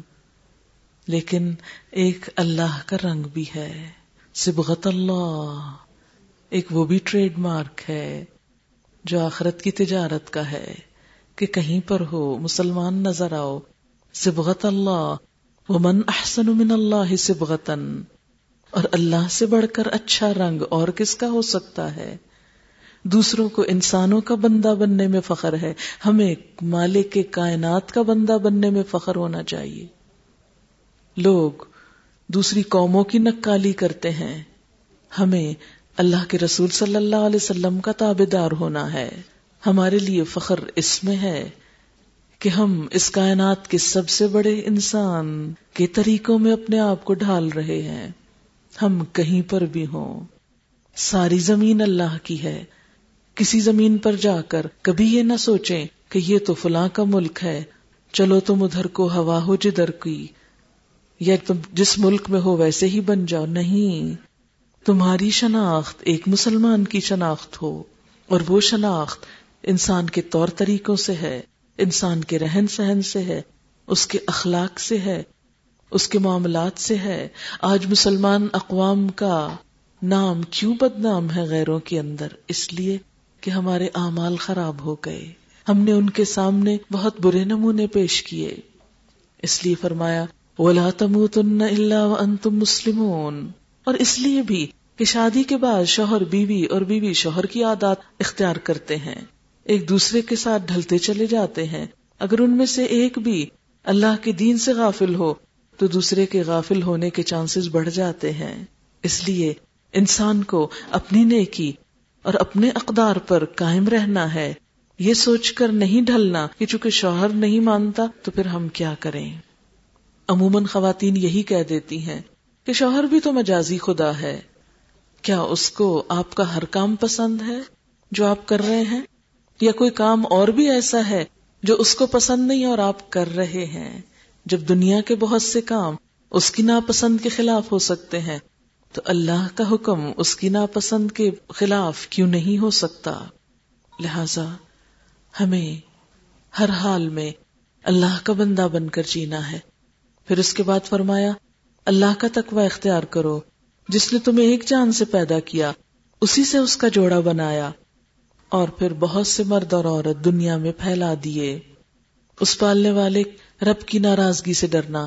لیکن ایک اللہ کا رنگ بھی ہے۔ سبغت اللہ۔ ایک وہ بھی ٹریڈ مارک ہے جو آخرت کی تجارت کا ہے۔ کہ کہیں پر ہو، مسلمان نظر آؤ، سبغت اللہ وہ من احسن من اللہ سبغتن اور اللہ سے بڑھ کر اچھا رنگ اور کس کا ہو سکتا ہے؟ دوسروں کو انسانوں کا بندہ بننے میں فخر ہے۔ ہمیں مالک کے کائنات کا بندہ بننے میں فخر ہونا چاہیے۔ لوگ دوسری قوموں کی نکالی کرتے ہیں۔ ہمیں اللہ کے رسول صلی اللہ علیہ وسلم کا تابے دار ہونا ہے۔ ہمارے لیے فخر اس میں ہے کہ ہم اس کائنات کے سب سے بڑے انسان کے طریقوں میں اپنے آپ کو ڈھال رہے ہیں۔ ہم کہیں پر بھی ہوں۔ ساری زمین اللہ کی ہے۔ کسی زمین پر جا کر کبھی یہ نہ سوچیں کہ یہ تو فلاں کا ملک ہے۔ چلو تم ادھر کو ہوا ہو جدھر کی۔ یا تم جس ملک میں ہو ویسے ہی بن جاؤ۔ نہیں۔ تمہاری شناخت ایک مسلمان کی شناخت ہو اور وہ شناخت انسان کے طور طریقوں سے ہے، انسان کے رہن سہن سے ہے، اس کے اخلاق سے ہے، اس کے معاملات سے ہے۔ آج مسلمان اقوام کا نام کیوں بدنام ہے غیروں کے اندر؟ اس لیے کہ ہمارے اعمال خراب ہو گئے۔ ہم نے ان کے سامنے بہت برے نمونے پیش کیے۔ اس لیے فرمایا، ولا تموتن الا وانتم مسلمون۔ اور اس لیے بھی کہ شادی کے بعد شوہر بیوی اور بیوی شوہر کی عادات اختیار کرتے ہیں۔ ایک دوسرے کے ساتھ ڈھلتے چلے جاتے ہیں۔ اگر ان میں سے ایک بھی اللہ کے دین سے غافل ہو، تو دوسرے کے غافل ہونے کے چانسز بڑھ جاتے ہیں۔ اس لیے انسان کو اپنی نیکی اور اپنے اقدار پر قائم رہنا ہے۔ یہ سوچ کر نہیں ڈھلنا کہ چونکہ شوہر نہیں مانتا تو پھر ہم کیا کریں۔ عموماً خواتین یہی کہہ دیتی ہیں کہ شوہر بھی تو مجازی خدا ہے۔ کیا اس کو آپ کا ہر کام پسند ہے جو آپ کر رہے ہیں؟ یا کوئی کام اور بھی ایسا ہے جو اس کو پسند نہیں اور آپ کر رہے ہیں؟ جب دنیا کے بہت سے کام اس کی ناپسند کے خلاف ہو سکتے ہیں، تو اللہ کا حکم اس کی ناپسند کے خلاف کیوں نہیں ہو سکتا؟ لہذا ہمیں ہر حال میں اللہ کا بندہ بن کر جینا ہے۔ پھر اس کے بعد فرمایا، اللہ کا تقوی اختیار کرو۔ جس نے تمہیں ایک جان سے پیدا کیا، اسی سے اس کا جوڑا بنایا۔ اور پھر بہت سے مرد اور عورت دنیا میں پھیلا دیے۔ اس پالنے والے رب کی ناراضگی سے ڈرنا،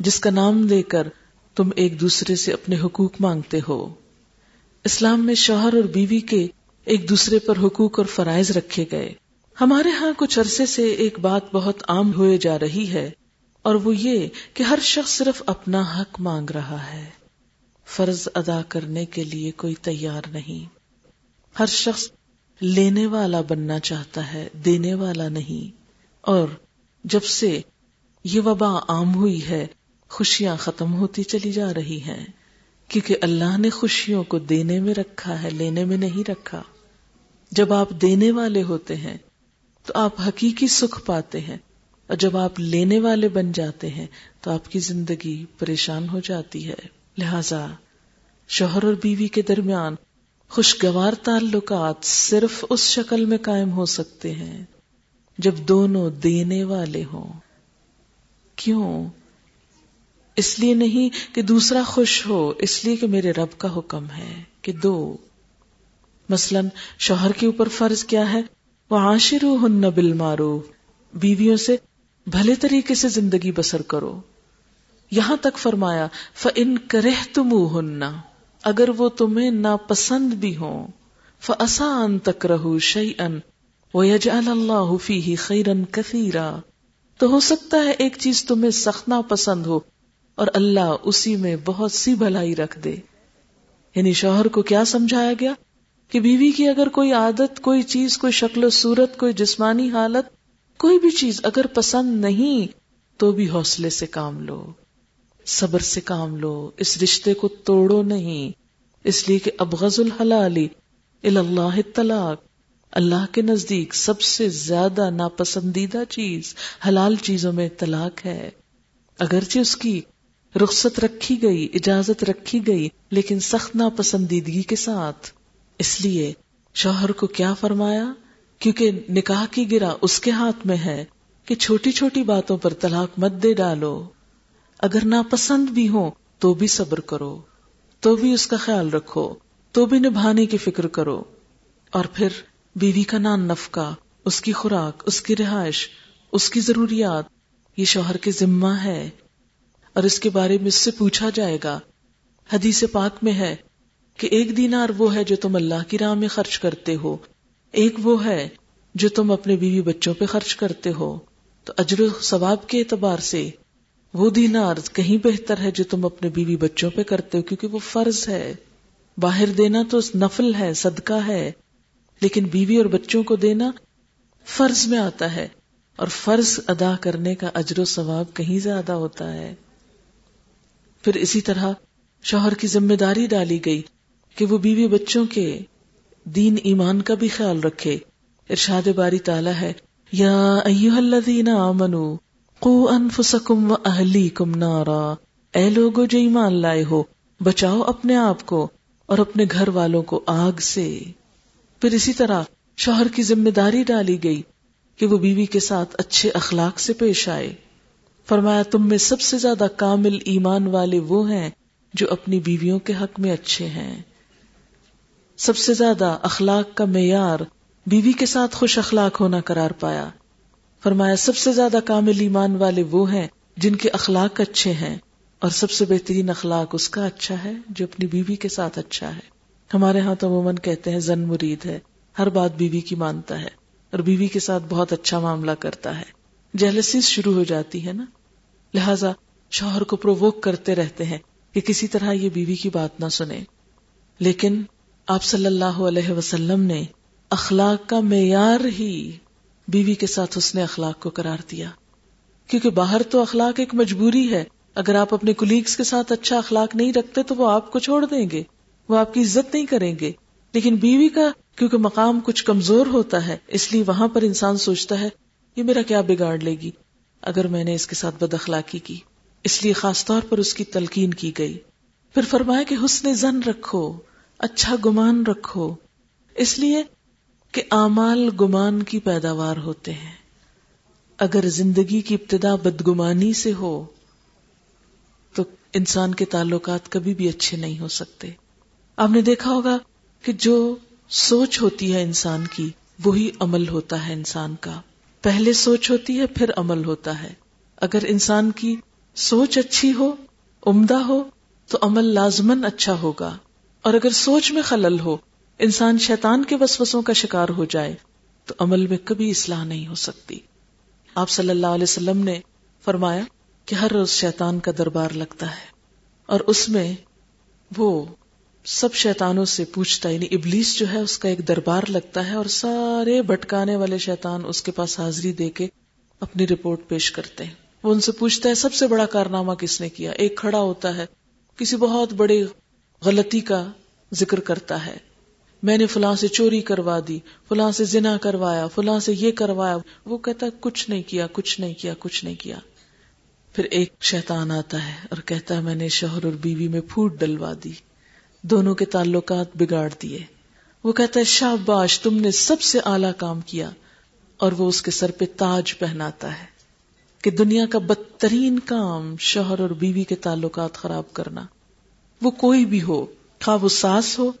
جس کا نام لے کر تم ایک دوسرے سے اپنے حقوق مانگتے ہو۔ اسلام میں شوہر اور بیوی کے ایک دوسرے پر حقوق اور فرائض رکھے گئے۔ ہمارے ہاں کچھ عرصے سے ایک بات بہت عام ہوئے جا رہی ہے، اور وہ یہ کہ ہر شخص صرف اپنا حق مانگ رہا ہے۔ فرض ادا کرنے کے لیے کوئی تیار نہیں۔ ہر شخص لینے والا بننا چاہتا ہے، دینے والا نہیں۔ اور جب سے یہ وبا عام ہوئی ہے، خوشیاں ختم ہوتی چلی جا رہی ہیں۔ کیونکہ اللہ نے خوشیوں کو دینے میں رکھا ہے، لینے میں نہیں رکھا۔ جب آپ دینے والے ہوتے ہیں، تو آپ حقیقی سکھ پاتے ہیں۔ اور جب آپ لینے والے بن جاتے ہیں، تو آپ کی زندگی پریشان ہو جاتی ہے۔ لہذا شوہر اور بیوی کے درمیان خوشگوار تعلقات صرف اس شکل میں قائم ہو سکتے ہیں جب دونوں دینے والے ہوں۔ کیوں؟ اس لیے نہیں کہ دوسرا خوش ہو، اس لیے کہ میرے رب کا حکم ہے کہ دو۔ مثلا، شوہر کے اوپر فرض کیا ہے وہ عاشر ہن بل مارو بیویوں سے بھلے طریقے سے زندگی بسر کرو۔ یہاں تک فرمایا ف ان کرہ تم اگر وہ تمہیں ناپسند بھی ہوں فسا ان تک رہو شعی ان اللہ فی خیرن کثیرا تو ہو سکتا ہے ایک چیز تمہیں سخت پسند ہو اور اللہ اسی میں بہت سی بھلائی رکھ دے۔ یعنی شوہر کو کیا سمجھایا گیا؟ کہ بیوی کی اگر کوئی عادت، کوئی چیز، کوئی شکل و صورت، کوئی جسمانی حالت، کوئی بھی چیز اگر پسند نہیں، تو بھی حوصلے سے کام لو۔ صبر سے کام لو، اس رشتے کو توڑو نہیں۔ اس لیے کہ ابغض الحلالی اللہ طلاق اللہ کے نزدیک سب سے زیادہ ناپسندیدہ چیز حلال چیزوں میں طلاق ہے۔ اگرچہ اس کی رخصت رکھی گئی، اجازت رکھی گئی، لیکن سخت ناپسندیدگی کے ساتھ۔ اس لیے شوہر کو کیا فرمایا؟ کیونکہ نکاح کی گرا اس کے ہاتھ میں ہے کہ چھوٹی چھوٹی باتوں پر طلاق مت دے ڈالو۔ اگر ناپسند بھی ہو تو بھی صبر کرو، تو بھی اس کا خیال رکھو، تو بھی نبھانے کی فکر کرو۔ اور پھر بیوی کا نان نفقہ، اس کی خوراک، اس کی رہائش، اس کی ضروریات، یہ شوہر کے ذمہ ہے۔ اور اس کے بارے میں اس سے پوچھا جائے گا۔ حدیث پاک میں ہے کہ ایک دینار وہ ہے جو تم اللہ کی راہ میں خرچ کرتے ہو۔ ایک وہ ہے جو تم اپنے بیوی بچوں پہ خرچ کرتے ہو۔ تو اجر و ثواب کے اعتبار سے وہ دینار کہیں بہتر ہے جو تم اپنے بیوی بچوں پہ کرتے ہو، کیونکہ وہ فرض ہے۔ باہر دینا تو نفل ہے، صدقہ ہے، لیکن بیوی اور بچوں کو دینا فرض میں آتا ہے۔ اور فرض ادا کرنے کا اجر و ثواب کہیں زیادہ ہوتا ہے۔ پھر اسی طرح شوہر کی ذمہ داری ڈالی گئی کہ وہ بیوی بچوں کے دین ایمان کا بھی خیال رکھے۔ ارشاد باری تعالی ہے، یا ایوہ الذین آمنو قو انفسکم و اہلیکم نارا۔ اے لوگو جو ایمان لائے ہو، بچاؤ اپنے آپ کو اور اپنے گھر والوں کو آگ سے۔ پھر اسی طرح شوہر کی ذمہ داری ڈالی گئی کہ وہ بیوی کے ساتھ اچھے اخلاق سے پیش آئے۔ فرمایا، تم میں سب سے زیادہ کامل ایمان والے وہ ہیں جو اپنی بیویوں کے حق میں اچھے ہیں۔ سب سے زیادہ اخلاق کا معیار بیوی کے ساتھ خوش اخلاق ہونا قرار پایا۔ فرمایا، سب سے زیادہ کامل ایمان والے وہ ہیں جن کے اخلاق اچھے ہیں، اور سب سے بہترین اخلاق اس کا اچھا ہے جو اپنی بیوی کے ساتھ اچھا ہے۔ ہمارے ہاں تو عموماً کہتے ہیں، زن مرید ہے، ہر بات بیوی کی مانتا ہے، اور بیوی کے ساتھ بہت اچھا معاملہ کرتا ہے۔ جہلسی شروع ہو جاتی ہے نا۔ لہذا شوہر کو پرووک کرتے رہتے ہیں کہ کسی طرح یہ بیوی کی بات نہ سنے لیکن آپ صلی اللہ علیہ وسلم نے اخلاق کا معیار ہی بیوی کے ساتھ اس نے اخلاق کو قرار دیا۔ کیونکہ باہر تو اخلاق ایک مجبوری ہے۔ اگر آپ اپنے کلیگس کے ساتھ اچھا اخلاق نہیں رکھتے تو وہ آپ کو چھوڑ دیں گے۔ وہ آپ کی عزت نہیں کریں گے۔ لیکن بیوی کا کیونکہ مقام کچھ کمزور ہوتا ہے، اس لیے وہاں پر انسان سوچتا ہے، یہ میرا کیا بگاڑ لے گی؟ اگر میں نے اس کے ساتھ بد اخلاقی کی۔ اس لیے خاص طور پر اس کی تلقین کی گئی۔ پھر فرمایا کہ حسن زن رکھو اچھا گمان رکھو۔ اس لیے کہ اعمال گمان کی پیداوار ہوتے ہیں۔ اگر زندگی کی ابتدا بدگمانی سے ہو، تو انسان کے تعلقات کبھی بھی اچھے نہیں ہو سکتے۔ آپ نے دیکھا ہوگا کہ جو سوچ ہوتی ہے انسان کی، وہی عمل ہوتا ہے انسان کا۔ پہلے سوچ ہوتی ہے، پھر عمل ہوتا ہے۔ اگر انسان کی سوچ اچھی ہو، عمدہ ہو، تو عمل لازمن اچھا ہوگا۔ اور اگر سوچ میں خلل ہو انسان شیطان کے وسوسوں کا شکار ہو جائے تو عمل میں کبھی اصلاح نہیں ہو سکتی۔ آپ صلی اللہ علیہ وسلم نے فرمایا کہ ہر روز شیطان کا دربار لگتا ہے اور اس میں وہ سب شیطانوں سے پوچھتا یعنی ابلیس جو ہے، اس کا ایک دربار لگتا ہے اور سارے بھٹکانے والے شیطان اس کے پاس حاضری دے کے اپنی رپورٹ پیش کرتے ہیں۔ وہ ان سے پوچھتا ہے، سب سے بڑا کارنامہ کس نے کیا؟ ایک کھڑا ہوتا ہے، کسی بہت بڑے غلطی کا ذکر کرتا ہے۔ میں نے فلاں سے چوری کروا دی، فلاں سے زنا کروایا، فلاں سے یہ کروایا۔ وہ کہتا ہے کچھ نہیں کیا، کچھ نہیں کیا، کچھ نہیں کیا۔ پھر ایک شیطان آتا ہے اور کہتا ہے میں نے شوہر اور بیوی میں پھوٹ ڈلوا دی۔ دونوں کے تعلقات بگاڑ دیے۔ وہ کہتا ہے شاباش، تم نے سب سے اعلی کام کیا۔ اور وہ اس کے سر پہ تاج پہناتا ہے کہ دنیا کا بدترین کام شوہر اور بیوی کے تعلقات خراب کرنا۔ وہ کوئی بھی ہو، خواہ وہ ساس ہو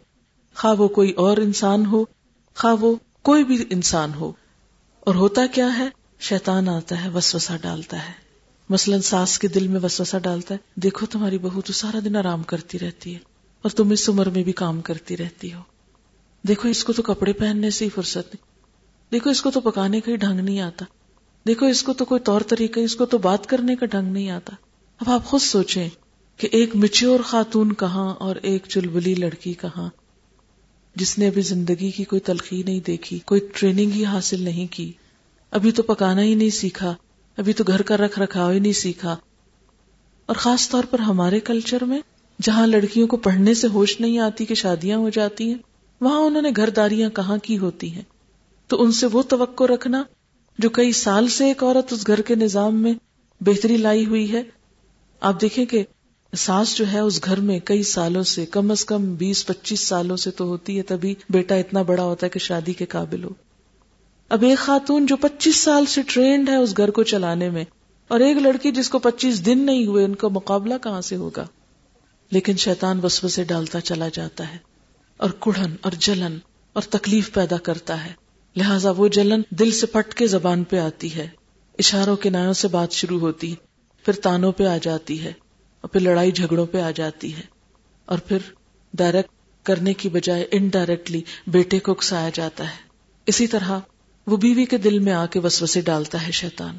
خواہ وہ کوئی اور انسان ہو، خواہ وہ کوئی بھی انسان ہو۔ اور ہوتا کیا ہے؟ شیطان آتا ہے، وسوسہ ڈالتا ہے۔ مثلاً ساس کے دل میں وسوسہ ڈالتا ہے، دیکھو تمہاری بہو تو سارا دن آرام کرتی رہتی ہے اور تم اس عمر میں بھی کام کرتی رہتی ہو۔ دیکھو اس کو تو کپڑے پہننے سے ہی فرصت نہیں۔ دیکھو اس کو تو پکانے کا ہی ڈھنگ نہیں آتا۔ دیکھو اس کو تو کوئی طور طریقہ، اس کو تو بات کرنے کا ڈھنگ نہیں آتا۔ اب آپ خود سوچیں کہ ایک مچیور خاتون کہاں اور ایک چلبلی لڑکی کہاں۔ جس نے ابھی زندگی کی کوئی تلخی نہیں دیکھی، کوئی ٹریننگ ہی حاصل نہیں کی۔ ابھی تو پکانا ہی نہیں سیکھا، ابھی تو گھر کا رکھ رکھا ہی نہیں سیکھا۔ اور خاص طور پر ہمارے کلچر میں، جہاں لڑکیوں کو پڑھنے سے ہوش نہیں آتی کہ شادیاں ہو جاتی ہیں، وہاں انہوں نے گھر داریاں کہاں کی ہوتی ہیں۔ تو ان سے وہ توقع رکھنا جو کئی سال سے ایک عورت اس گھر کے نظام میں بہتری لائی ہوئی ہے۔ آپ دیکھیں کہ ساس جو ہے اس گھر میں کئی سالوں سے، کم از کم بیس، پچیس سالوں سے تو ہوتی ہے، تبھی بیٹا اتنا بڑا ہوتا ہے کہ شادی کے قابل ہو۔ اب ایک خاتون جو پچیس سال سے ٹرینڈ ہے اس گھر کو چلانے میں، اور ایک لڑکی جس کو پچیس دن نہیں ہوئے، ان کا مقابلہ کہاں سے ہوگا؟ لیکن شیطان وسو سے ڈالتا چلا جاتا ہے، اور کڑھن، اور جلن، اور تکلیف پیدا کرتا ہے۔ لہذا وہ جلن دل سے پٹ کے زبان پہ آتی ہے۔ اشاروں کے نایوں سے بات شروع ہوتی، پھر تانوں پہ آ جاتی ہے۔ اور پھر لڑائی جھگڑوں پہ آ جاتی ہے اور پھر ڈائریکٹ کرنے کی بجائے انڈائریکٹلی بیٹے کو اکسایا جاتا ہے۔ اسی طرح وہ بیوی کے دل میں آ کے وسوسے ڈالتا ہے شیطان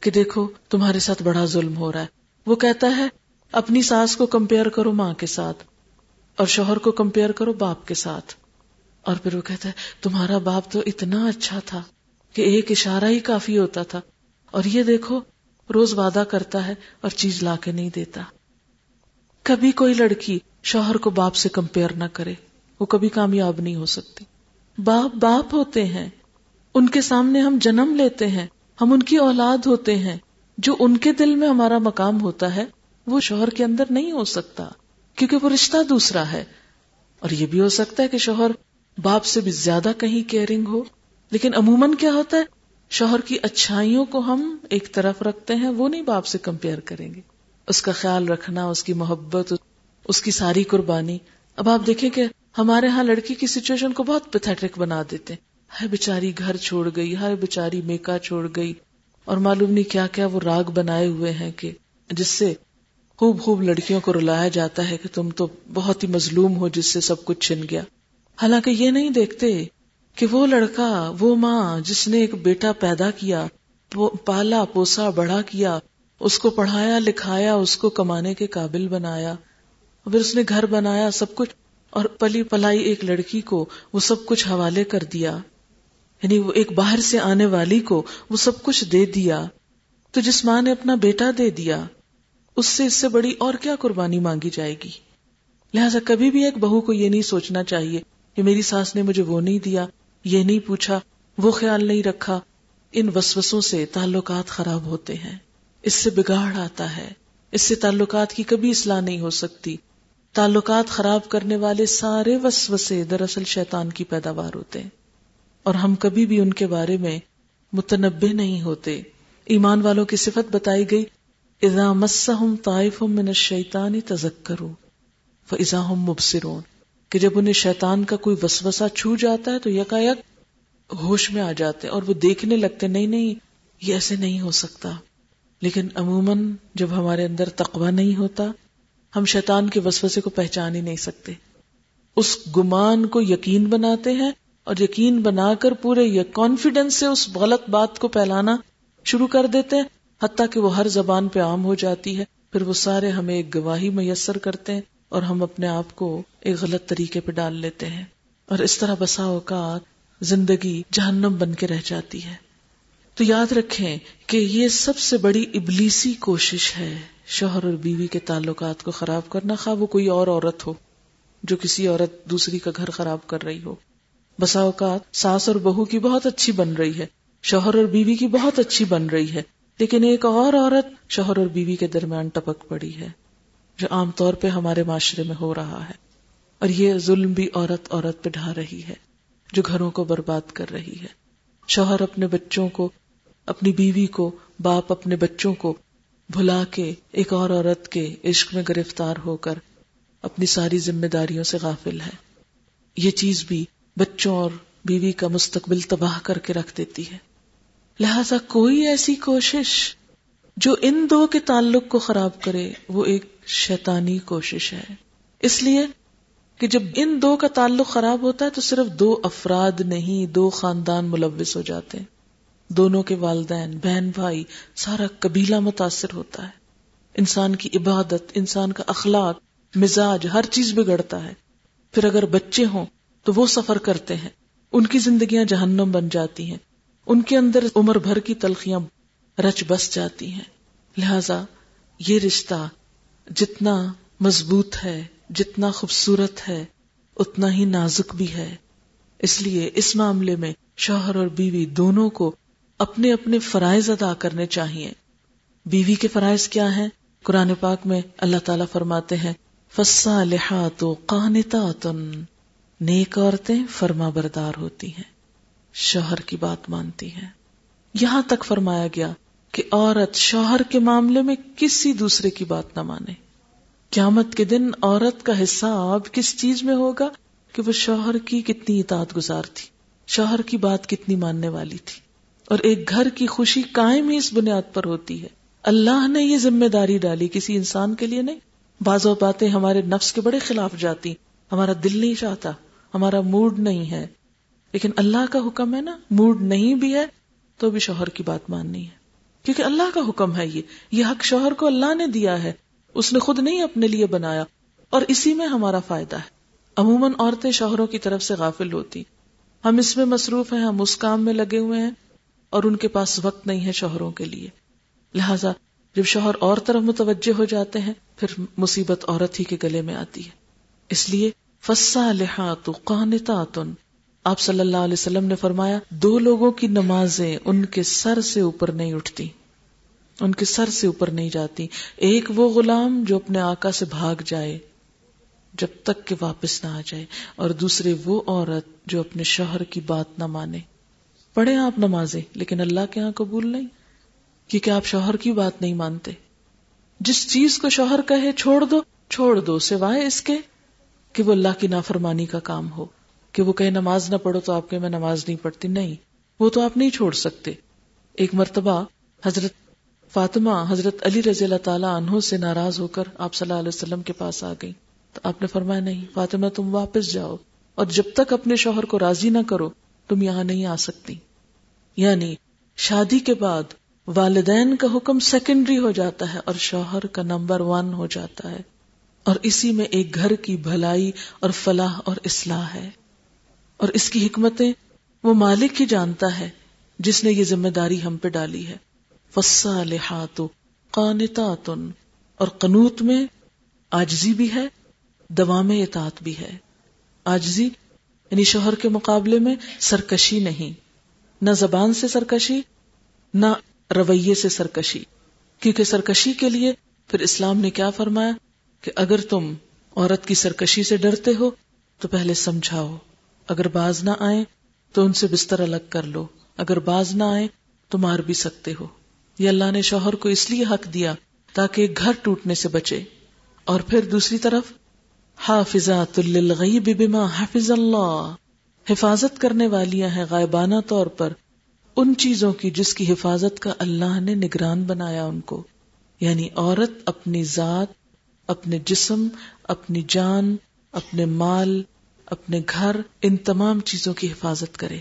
کہ دیکھو تمہارے ساتھ بڑا ظلم ہو رہا ہے۔ وہ کہتا ہے، اپنی ساس کو کمپیئر کرو ماں کے ساتھ اور شوہر کو کمپیئر کرو باپ کے ساتھ۔ اور پھر وہ کہتا ہے، تمہارا باپ تو اتنا اچھا تھا کہ ایک اشارہ ہی کافی ہوتا تھا۔ اور یہ دیکھو، روز وعدہ کرتا ہے اور چیز لا کے نہیں دیتا۔ کبھی کوئی لڑکی شوہر کو باپ سے کمپیئر نہ کرے، وہ کبھی کامیاب نہیں ہو سکتی۔ باپ باپ ہوتے ہیں۔ ان کے سامنے ہم جنم لیتے ہیں، ہم ان کی اولاد ہوتے ہیں۔ جو ان کے دل میں ہمارا مقام ہوتا ہے، وہ شوہر کے اندر نہیں ہو سکتا، کیونکہ وہ رشتہ دوسرا ہے۔ اور یہ بھی ہو سکتا ہے کہ شوہر باپ سے بھی زیادہ کہیں کیئرنگ ہو۔ لیکن عموماً کیا ہوتا ہے؟ شوہر کی اچھائیوں کو ہم ایک طرف رکھتے ہیں، وہ نہیں باپ سے کمپیئر کریں گے۔ اس کا خیال رکھنا، اس کی محبت، اس کی ساری قربانی۔ اب آپ دیکھیں کہ ہمارے ہاں لڑکی کی سچویشن کو بہت پیتھیٹک بنا دیتے ہر بےچاری گھر چھوڑ گئی، ہر بےچاری میکا چھوڑ گئی۔ اور معلوم نہیں کیا کیا وہ راگ بنائے ہوئے ہیں کہ جس سے خوب خوب لڑکیوں کو رلایا جاتا ہے کہ تم تو بہت ہی مظلوم ہو، جس سے سب کچھ چھن گیا۔ حالانکہ یہ نہیں دیکھتے کہ وہ لڑکا، وہ ماں جس نے ایک بیٹا پیدا کیا پالا پوسا بڑا کیا اس کو پڑھایا، لکھایا، اس کو کمانے کے قابل بنایا، پھر اس نے گھر بنایا، سب کچھ، اور پلی پلائی ایک لڑکی کو، وہ سب کچھ حوالے کر دیا۔ یعنی وہ ایک باہر سے آنے والی کو، وہ سب کچھ دے دیا۔ تو جس ماں نے اپنا بیٹا دے دیا، اس سے اس سے بڑی اور کیا قربانی مانگی جائے گی؟ لہذا کبھی بھی ایک بہو کو یہ نہیں سوچنا چاہیے کہ میری ساس نے مجھے وہ نہیں دیا، یہ نہیں پوچھا، وہ خیال نہیں رکھا۔ ان وسوسوں سے تعلقات خراب ہوتے ہیں۔ اس سے بگاڑ آتا ہے۔ اس سے تعلقات کی کبھی اصلاح نہیں ہو سکتی۔ تعلقات خراب کرنے والے سارے وسوسے دراصل شیطان کی پیداوار ہوتے ہیں۔ اور ہم کبھی بھی ان کے بارے میں متنبع نہیں ہوتے۔ ایمان والوں کی صفت بتائی گئی، اذا مسہم طائف من الشیطان تذکروا فاذا هم مبصرون کہ جب انہیں شیطان کا کوئی وسوسہ چھو جاتا ہے تو یکا یک ہوش میں آ جاتے اور وہ دیکھنے لگتے نہیں نہیں، یہ ایسے نہیں ہو سکتا۔ لیکن عموماً جب ہمارے اندر تقوی نہیں ہوتا، ہم شیطان کے وسوسے کو پہچان ہی نہیں سکتے۔ اس گمان کو یقین بناتے ہیں اور یقین بنا کر پورے کانفیڈینس سے اس غلط بات کو پھیلانا شروع کر دیتے ہیں، حتیٰ کہ وہ ہر زبان پہ عام ہو جاتی ہے۔ پھر وہ سارے ہمیں ایک گواہی میسر کرتے ہیں اور ہم اپنے آپ کو ایک غلط طریقے پہ ڈال لیتے ہیں۔ اور اس طرح بسا اوقات زندگی جہنم بن کے رہ جاتی ہے۔ تو یاد رکھیں کہ یہ سب سے بڑی ابلیسی کوشش ہے شوہر اور بیوی کے تعلقات کو خراب کرنا، خواہ وہ کوئی اور عورت ہو جو کسی عورت دوسری کا گھر خراب کر رہی ہو۔ بسا اوقات ساس اور بہو کی بہت اچھی بن رہی ہے، شوہر اور بیوی کی بہت اچھی بن رہی ہے، لیکن ایک اور عورت شوہر اور بیوی کے درمیان ٹپک پڑی ہے، جو عام طور پہ ہمارے معاشرے میں ہو رہا ہے۔ اور یہ ظلم بھی عورت عورت پہ ڈھا رہی ہے، جو گھروں کو برباد کر رہی ہے۔ شوہر اپنے بچوں کو اپنی بیوی کو، باپ اپنے بچوں کو بھلا کے ایک اور عورت کے عشق میں گرفتار ہو کر اپنی ساری ذمہ داریوں سے غافل ہے۔ یہ چیز بھی بچوں اور بیوی کا مستقبل تباہ کر کے رکھ دیتی ہے۔ لہذا کوئی ایسی کوشش جو ان دو کے تعلق کو خراب کرے، وہ ایک شیطانی کوشش ہے۔ اس لیے کہ جب ان دو کا تعلق خراب ہوتا ہے تو صرف دو افراد نہیں، دو خاندان ملوث ہو جاتے ہیں۔ دونوں کے والدین، بہن بھائی، سارا قبیلہ متاثر ہوتا ہے۔ انسان کی عبادت، انسان کا اخلاق، مزاج ہر چیز بگڑتا ہے۔ پھر اگر بچے ہوں تو وہ سفر کرتے ہیں۔ ان کی زندگیاں جہنم بن جاتی ہیں۔ ان کے اندر عمر بھر کی تلخیاں رچ بس جاتی ہیں۔ لہذا یہ رشتہ جتنا مضبوط ہے، جتنا خوبصورت ہے، اتنا ہی نازک بھی ہے۔ اس لیے اس معاملے میں شوہر اور بیوی دونوں کو اپنے اپنے فرائض ادا کرنے چاہیے۔ بیوی کے فرائض کیا ہیں؟ قرآن پاک میں اللہ تعالیٰ فرماتے ہیں فسا لحاط نیک عورتیں فرما بردار ہوتی ہیں، شوہر کی بات مانتی ہیں۔ یہاں تک فرمایا گیا کہ عورت شوہر کے معاملے میں کسی دوسرے کی بات نہ مانے۔ قیامت کے دن عورت کا حساب کس چیز میں ہوگا؟ کہ وہ شوہر کی کتنی اطاعت گزار تھی، شوہر کی بات کتنی ماننے والی تھی۔ اور ایک گھر کی خوشی قائم ہی اس بنیاد پر ہوتی ہے۔ اللہ نے یہ ذمہ داری ڈالی، کسی انسان کے لیے نہیں۔ بعض باتیں ہمارے نفس کے بڑے خلاف جاتی، ہمارا دل نہیں چاہتا، ہمارا موڈ نہیں ہے۔ لیکن اللہ کا حکم ہے نا موڈ نہیں بھی ہے تو بھی شوہر کی بات ماننی ہے۔ کیونکہ اللہ کا حکم ہے یہ یہ حق شوہر کو اللہ نے دیا ہے۔ اس نے خود نہیں اپنے لیے بنایا، اور اسی میں ہمارا فائدہ ہے۔ عموماً عورتیں شوہروں کی طرف سے غافل ہوتی۔ ہم اس میں مصروف ہیں، ہم اس کام میں لگے ہوئے ہیں۔ اور ان کے پاس وقت نہیں ہے شوہروں کے لیے۔ لہذا جب شوہر اور طرف متوجہ ہو جاتے ہیں، پھر مصیبت عورت ہی کے گلے میں آتی ہے۔ اس لیے فسا لحاط آپ صلی اللہ علیہ وسلم نے فرمایا، دو لوگوں کی نمازیں ان کے سر سے اوپر نہیں اٹھتی۔ ان کے سر سے اوپر نہیں جاتی۔ ایک وہ غلام جو اپنے آقا سے بھاگ جائے، جب تک کہ واپس نہ آ جائے۔ اور دوسرے وہ عورت جو اپنے شوہر کی بات نہ مانے۔ پڑھے آپ نمازیں، لیکن اللہ کے یہاں قبول نہیں، کیونکہ آپ شوہر کی بات نہیں مانتے۔ جس چیز کو شوہر کہے چھوڑ دو چھوڑ دو، سوائے اس کے کہ وہ اللہ کی نافرمانی کا کام ہو۔ کہ وہ کہے نماز نہ پڑھو تو آپ کے میں نماز نہیں پڑھتی، نہیں، وہ تو آپ نہیں چھوڑ سکتے۔ ایک مرتبہ حضرت فاطمہ، حضرت علی رضی اللہ تعالیٰ عنہ سے ناراض ہو کر آپ صلی اللہ علیہ وسلم کے پاس آ گئی تو آپ نے فرمایا، نہیں، فاطمہ تم واپس جاؤ، اور جب تک اپنے شوہر کو راضی نہ کرو تم یہاں نہیں آ سکتی۔ یعنی شادی کے بعد والدین کا حکم سیکنڈری ہو جاتا ہے اور شوہر کا نمبر ون ہو جاتا ہے۔ اور اسی میں ایک گھر کی بھلائی اور فلاح اور اصلاح ہے۔ اور اس کی حکمتیں وہ مالک ہی جانتا ہے جس نے یہ ذمہ داری ہم پہ ڈالی ہے۔ فسا لحاط قانتاتن۔ اور قنوت میں آجزی بھی ہے، دوام اطاعت بھی ہے۔ آجزی یعنی شوہر کے مقابلے میں سرکشی نہیں۔ نہ زبان سے سرکشی، نہ رویے سے سرکشی۔ کیونکہ سرکشی کے لیے پھر اسلام نے کیا فرمایا کہ اگر تم عورت کی سرکشی سے ڈرتے ہو تو پہلے سمجھاؤ۔ اگر باز نہ آئے تو ان سے بستر الگ کر لو۔ اگر باز نہ آئے تو مار بھی سکتے ہو۔ یہ اللہ نے شوہر کو اس لیے حق دیا تاکہ گھر ٹوٹنے سے بچے۔ اور پھر دوسری طرف حافظات للغیب بما حافظ اللہ۔ حفاظت کرنے والیاں ہیں غائبانہ طور پر۔ ان چیزوں کی جس کی حفاظت کا اللہ نے نگران بنایا ان کو۔ یعنی عورت اپنی ذات، اپنے جسم، اپنی جان، اپنے مال، اپنے گھر، ان تمام چیزوں کی حفاظت کرے۔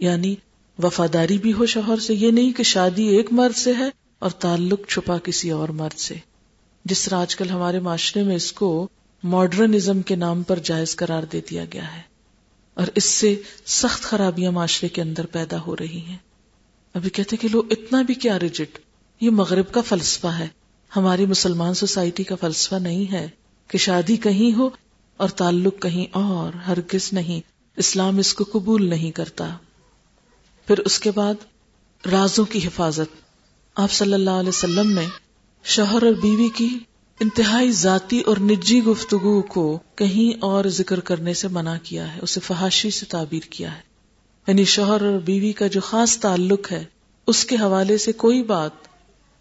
یعنی وفاداری بھی ہو شوہر سے، یہ نہیں کہ شادی ایک مرد سے ہے اور تعلق چھپا کسی اور مرد سے۔ جس طرح آج کل ہمارے معاشرے میں اس کو ماڈرنزم کے نام پر جائز قرار دے دیا گیا ہے اور اس سے سخت خرابیاں معاشرے کے اندر پیدا ہو رہی ہیں۔ ابھی کہتے کہ لوگ اتنا بھی کیا ریجٹ یہ مغرب کا فلسفہ ہے۔ ہماری مسلمان سوسائٹی کا فلسفہ نہیں ہے کہ شادی کہیں ہو اور تعلق کہیں اور، ہرگز نہیں۔ اسلام اس کو قبول نہیں کرتا۔ پھر اس کے بعد رازوں کی حفاظت۔ آپ صلی اللہ علیہ وسلم نے شوہر اور بیوی کی انتہائی ذاتی اور نجی گفتگو کو کہیں اور ذکر کرنے سے منع کیا ہے، اسے فحاشی سے تعبیر کیا ہے۔ یعنی شوہر اور بیوی کا جو خاص تعلق ہے، اس کے حوالے سے کوئی بات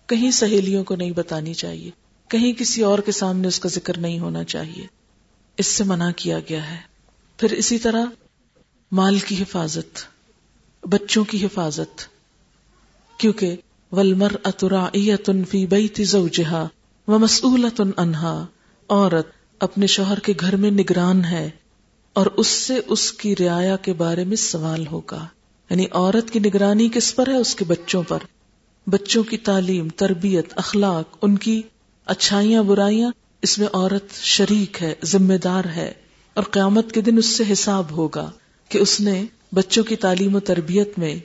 کہیں سہیلیوں کو نہیں بتانی چاہیے۔ کہیں کسی اور کے سامنے اس کا ذکر نہیں ہونا چاہیے۔ اس سے منع کیا گیا ہے۔ پھر اسی طرح مال کی حفاظت، بچوں کی حفاظت۔ کیونکہ ولمر اترا فی بیت زوجہا و مسولت انہا عورت اپنے شوہر کے گھر میں نگران ہے اور اس سے اس کی رعایا کے بارے میں سوال ہوگا۔ یعنی عورت کی نگرانی کس پر ہے؟ اس کے بچوں پر۔ بچوں کی تعلیم، تربیت، اخلاق، ان کی اچھائیاں، برائیاں، اس میں عورت شریک ہے، ذمہ دار ہے اور قیامت کے دن اس سے حساب ہوگا کہ اس نے بچوں کی تعلیم و تربیت میں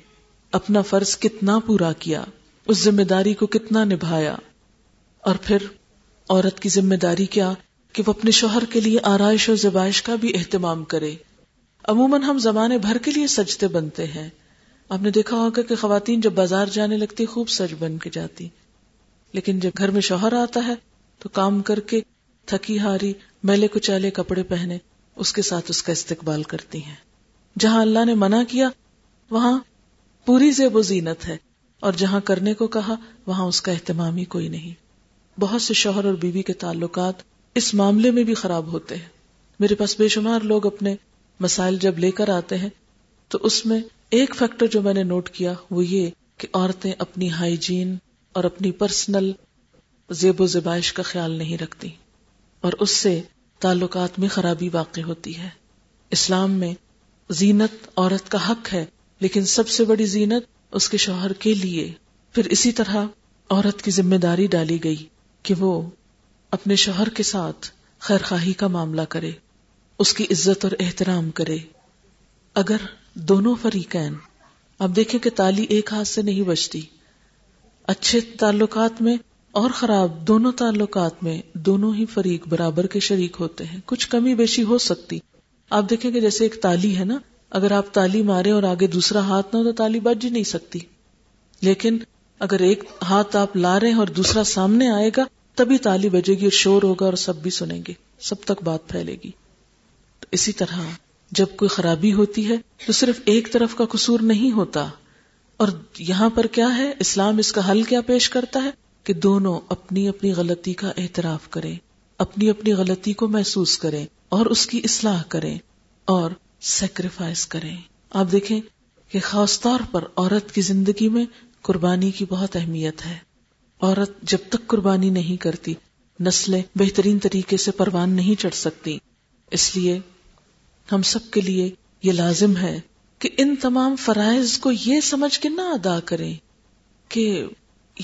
اپنا فرض کتنا پورا کیا، اس ذمہ داری کو کتنا نبھایا۔ اور پھر عورت کی ذمہ داری کیا کہ وہ اپنے شوہر کے لیے آرائش اور زبائش کا بھی اہتمام کرے۔ عموماً ہم زمانے بھر کے لیے سجتے بنتے ہیں۔ آپ نے دیکھا ہوگا کہ خواتین جب بازار جانے لگتی خوب سج بن کے جاتی۔ لیکن جب گھر میں شوہر آتا ہے تو کام کر کے تھکی ہاری، میلے کچالے کپڑے پہنے اس کے ساتھ اس کا استقبال کرتی ہیں۔ جہاں اللہ نے منع کیا، وہاں پوری زیب و زینت ہے اور جہاں کرنے کو کہا، وہاں اس کا اہتمام ہی کوئی نہیں۔ بہت سے شوہر اور بیوی کے تعلقات اس معاملے میں بھی خراب ہوتے ہیں۔ میرے پاس بے شمار لوگ اپنے مسائل جب لے کر آتے ہیں، تو اس میں ایک فیکٹر جو میں نے نوٹ کیا وہ یہ کہ عورتیں اپنی ہائیجین اور اپنی پرسنل زیب و زبائش کا خیال نہیں رکھتی اور اس سے تعلقات میں خرابی واقع ہوتی ہے۔ اسلام میں زینت عورت کا حق ہے، لیکن سب سے بڑی زینت اس کے شوہر کے لیے۔ پھر اسی طرح عورت کی ذمہ داری ڈالی گئی۔ کہ وہ اپنے شوہر کے ساتھ خیر خواہی کا معاملہ کرے، اس کی عزت اور احترام کرے۔ اگر دونوں فریقین، اب دیکھیں کہ تالی ایک ہاتھ سے نہیں بچتی۔ اچھے تعلقات میں اور خراب دونوں تعلقات میں دونوں ہی فریق برابر کے شریک ہوتے ہیں۔ کچھ کمی بیشی ہو سکتی۔ آپ دیکھیں کہ جیسے ایک تالی ہے نا، اگر آپ تالی مارے اور آگے دوسرا ہاتھ نہ ہو تو تالی بج ہی نہیں سکتی۔ لیکن اگر ایک ہاتھ آپ لا رہے ہیں اور دوسرا سامنے آئے گا، تبھی تالی بجے گی اور شور ہوگا اور سب بھی سنیں گے، سب تک بات پھیلے گی۔ تو اسی طرح جب کوئی خرابی ہوتی ہے تو صرف ایک طرف کا قصور نہیں ہوتا۔ اور یہاں پر کیا ہے؟ اسلام اس کا حل کیا پیش کرتا ہے؟ کہ دونوں اپنی اپنی غلطی کا اعتراف کریں، اپنی اپنی غلطی کو محسوس کریں اور اس کی اصلاح کریں اور سیکریفائس کریں۔ آپ دیکھیں کہ خاص طور پر عورت کی زندگی میں قربانی کی بہت اہمیت ہے۔ عورت جب تک قربانی نہیں کرتی، نسلیں بہترین طریقے سے پروان نہیں چڑھ سکتی۔ اس لیے ہم سب کے لیے یہ لازم ہے کہ ان تمام فرائض کو یہ سمجھ کے نہ ادا کریں کہ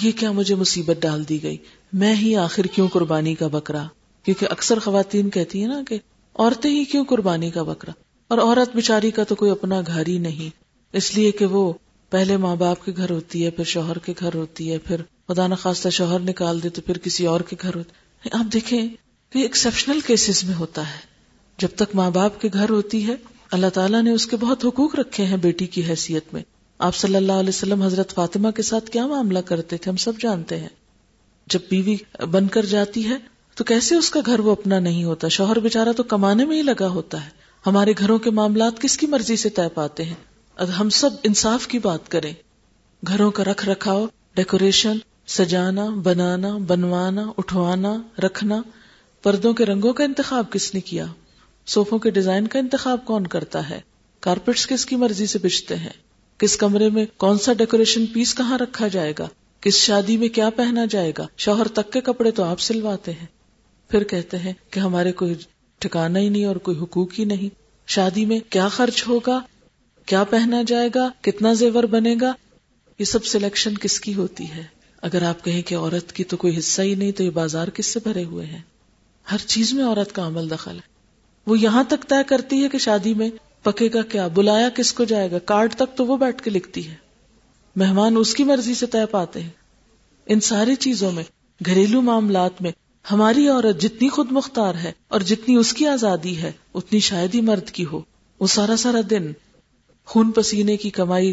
یہ کیا مجھے مصیبت ڈال دی گئی۔ میں ہی آخر کیوں قربانی کا بکرا؟ کیونکہ اکثر خواتین کہتی ہیں نا کہ عورتیں ہی کیوں قربانی کا بکرا؟ اور عورت بیچاری کا تو کوئی اپنا گھر ہی نہیں۔ اس لیے کہ وہ پہلے ماں باپ کے گھر ہوتی ہے، پھر شوہر کے گھر ہوتی ہے، پھر خدا نخواستہ شوہر نکال دے تو پھر کسی اور کے گھر ہوتے آپ دیکھیں کہ ایکسپشنل کیسز میں ہوتا ہے۔ جب تک ماں باپ کے گھر ہوتی ہے، اللہ تعالیٰ نے اس کے بہت حقوق رکھے ہیں بیٹی کی حیثیت میں۔ آپ صلی اللہ علیہ وسلم حضرت فاطمہ کے ساتھ کیا معاملہ کرتے تھے؟ ہم سب جانتے ہیں۔ جب بیوی بن کر جاتی ہے، تو کیسے اس کا گھر وہ اپنا نہیں ہوتا؟ شوہر بےچارا تو کمانے میں ہی لگا ہوتا ہے۔ ہمارے گھروں کے معاملات کس کی مرضی سے طے پاتے ہیں؟ ہم سب انصاف کی بات کریں، گھروں کا رکھ رکھاؤ، ڈیکوریشن، سجانا، بنانا، بنوانا، اٹھوانا، رکھنا، پردوں کے رنگوں کا انتخاب کس نے کیا؟ صوفوں کے ڈیزائن کا انتخاب کون کرتا ہے؟ کارپیٹس کس کی مرضی سے بچتے ہیں؟ کس کمرے میں کون سا ڈیکوریشن پیس کہاں رکھا جائے گا؟ کس شادی میں کیا پہنا جائے گا؟ شوہر تک کے کپڑے تو آپ سلواتے ہیں۔ پھر کہتے ہیں کہ ہمارے کوئی ٹھکانا ہی نہیں اور کوئی حقوق ہی نہیں۔ شادی میں کیا خرچ ہوگا؟ کیا پہنا جائے گا؟ کتنا زیور بنے گا؟ یہ سب سلیکشن کس کی ہوتی ہے؟ اگر آپ کہیں کہ عورت کی تو کوئی حصہ ہی نہیں، تو یہ بازار کس سے بھرے ہوئے ہیں؟ ہر چیز میں عورت کا عمل دخل ہے۔ وہ یہاں تک طے کرتی ہے کہ شادی میں پکے گا کیا؟ بلایا کس کو جائے گا؟ کارڈ تک تو وہ بیٹھ کے لکھتی ہے۔ مہمان اس کی مرضی سے طے پاتے ہیں۔ ان ساری چیزوں میں، گھریلو معاملات میں، ہماری عورت جتنی خود مختار ہے اور جتنی اس کی آزادی ہے، اتنی شاید ہی مرد کی ہو۔ وہ سارا سارا دن خون پسینے کی کمائی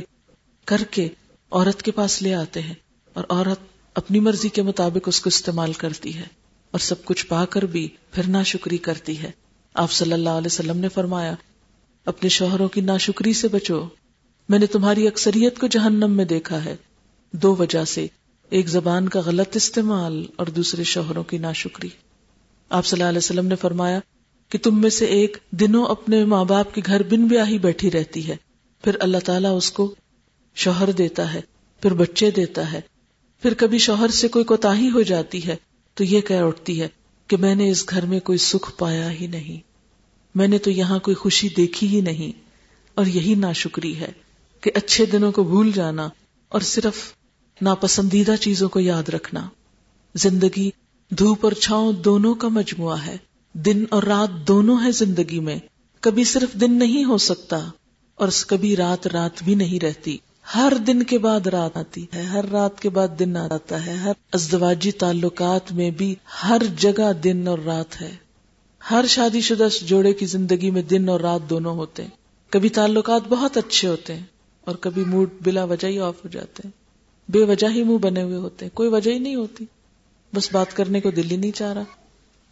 کر کے عورت کے پاس لے آتے ہیں اور عورت اپنی مرضی کے مطابق اس کو استعمال کرتی ہے اور سب کچھ پا کر بھی پھر نہ شکری کرتی ہے۔ آپ صلی اللہ علیہ وسلم نے فرمایا، اپنے شوہروں کی ناشکری سے بچو۔ میں نے تمہاری اکثریت کو جہنم میں دیکھا ہے۔ دو وجہ سے، ایک زبان کا غلط استعمال اور دوسرے شوہروں کی ناشکری۔ آپ صلی اللہ علیہ وسلم نے فرمایا کہ تم میں سے ایک دنوں اپنے ماں باپ کے گھر بن بیاہی بیٹھی رہتی ہے۔ پھر اللہ تعالیٰ اس کو شوہر دیتا ہے، پھر بچے دیتا ہے۔ پھر کبھی شوہر سے کوئی کوتا ہو جاتی ہے تو یہ کہہ اٹھتی ہے کہ میں نے اس گھر میں کوئی سکھ پایا ہی نہیں۔ میں نے تو یہاں کوئی خوشی دیکھی ہی نہیں۔ اور یہی ناشکری ہے کہ اچھے دنوں کو بھول جانا اور صرف ناپسندیدہ چیزوں کو یاد رکھنا۔ زندگی دھوپ اور چھاؤں دونوں کا مجموعہ ہے۔ دن اور رات دونوں ہے زندگی میں۔ کبھی صرف دن نہیں ہو سکتا۔ اور کبھی رات رات بھی نہیں رہتی۔ ہر دن کے بعد رات آتی ہے، ہر رات کے بعد دن آتا ہے، ہر ازدواجی تعلقات میں بھی ہر جگہ دن اور رات ہے۔ ہر شادی شدہ جوڑے کی زندگی میں دن اور رات دونوں ہوتے ہیں۔ کبھی تعلقات بہت اچھے ہوتے ہیں اور کبھی موڈ بلا وجہ ہی آف ہو جاتے ہیں۔ بے وجہ ہی منہ بنے ہوئے ہوتے ہیں، کوئی وجہ ہی نہیں ہوتی۔ بس بات کرنے کو دل ہی نہیں چاہ رہا۔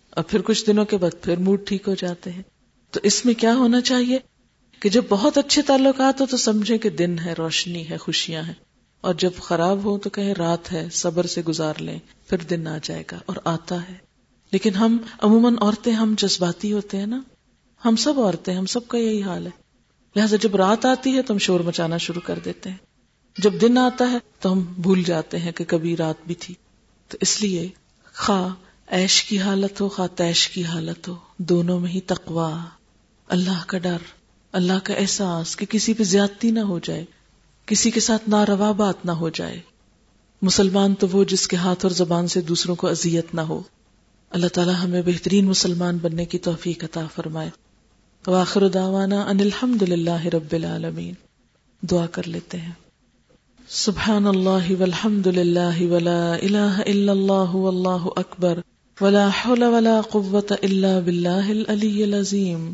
اور پھر کچھ دنوں کے بعد پھر موڈ ٹھیک ہو جاتے ہیں۔ تو اس میں کیا ہونا چاہیے؟ کہ جب بہت اچھے تعلقات ہو تو سمجھے کہ دن ہے، روشنی ہے، خوشیاں ہیں۔ اور جب خراب ہو تو کہیں رات ہے، صبر سے گزار لیں، پھر دن آ جائے گا اور آتا ہے۔ لیکن ہم، عموماً عورتیں ہم جذباتی ہوتے ہیں نا۔ ہم سب عورتیں ہم سب کا یہی حال ہے۔ لہٰذا جب رات آتی ہے تو ہم شور مچانا شروع کر دیتے ہیں۔ جب دن آتا ہے تو ہم بھول جاتے ہیں کہ کبھی رات بھی تھی۔ تو اس لیے خواہ ایش کی حالت ہو، خواہ تیش کی حالت ہو، دونوں میں ہی تقوا اللہ کا ڈر۔ اللہ کا احساس کہ کسی پہ زیادتی نہ ہو جائے، کسی کے ساتھ ناروا بات نہ ہو جائے۔ مسلمان تو وہ جس کے ہاتھ اور زبان سے دوسروں کو اذیت نہ ہو۔ اللہ تعالیٰ ہمیں بہترین مسلمان بننے کی توفیق عطا فرمائے۔ واخر دعوانا ان الحمد للہ رب العالمین۔ دعا کر لیتے ہیں۔ سبحان اللہ والحمد للہ ولا الہ الا اللہ واللہ اکبر۔ ولا حول ولا قوة الا باللہ العلی العظیم۔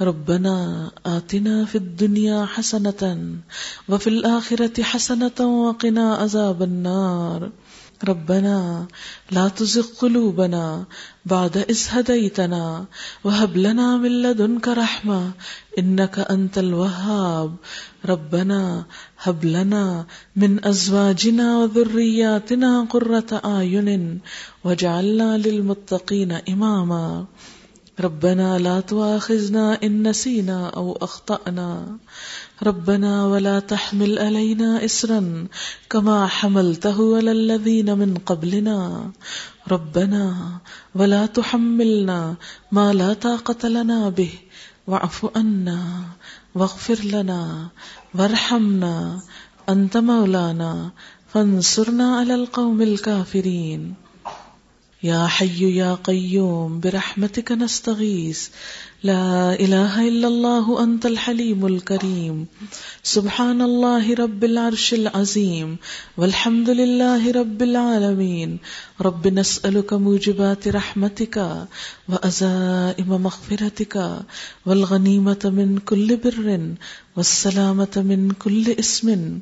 ربنا آتنا في الدنيا حسنة وفي الآخرة حسنة وقنا عذاب النار. ربنا لا تزغ قلوبنا بعد إذ هديتنا وهب لنا من لدنك رحمة إنك أنت الوهاب. ربنا هب لنا من أزواجنا وذرياتنا قرة أعين واجعلنا للمتقين إماما. ربنا لا تواخذنا إن نسينا أو أخطأنا. ربنا ولا تحمل علينا إسرا كما حملته على الذين من قبلنا. ربنا ولا تحملنا ما لا طاقة لنا به. واعف عنا واغفر لنا وارحمنا. أنت مولانا، فانصرنا على القوم الكافرين. یا حی یا قیوم برحمتک نستغیث. لا الہ الا اللہ انت الحلیم الكریم سبحان اللہ رب العرش العظیم. والحمد للہ رب العالمین. رب نسألک موجبات رحمتک وازائم مغفرتک. والغنیمت من کل بر والسلامت من کل اسم والسلامت من کل اسم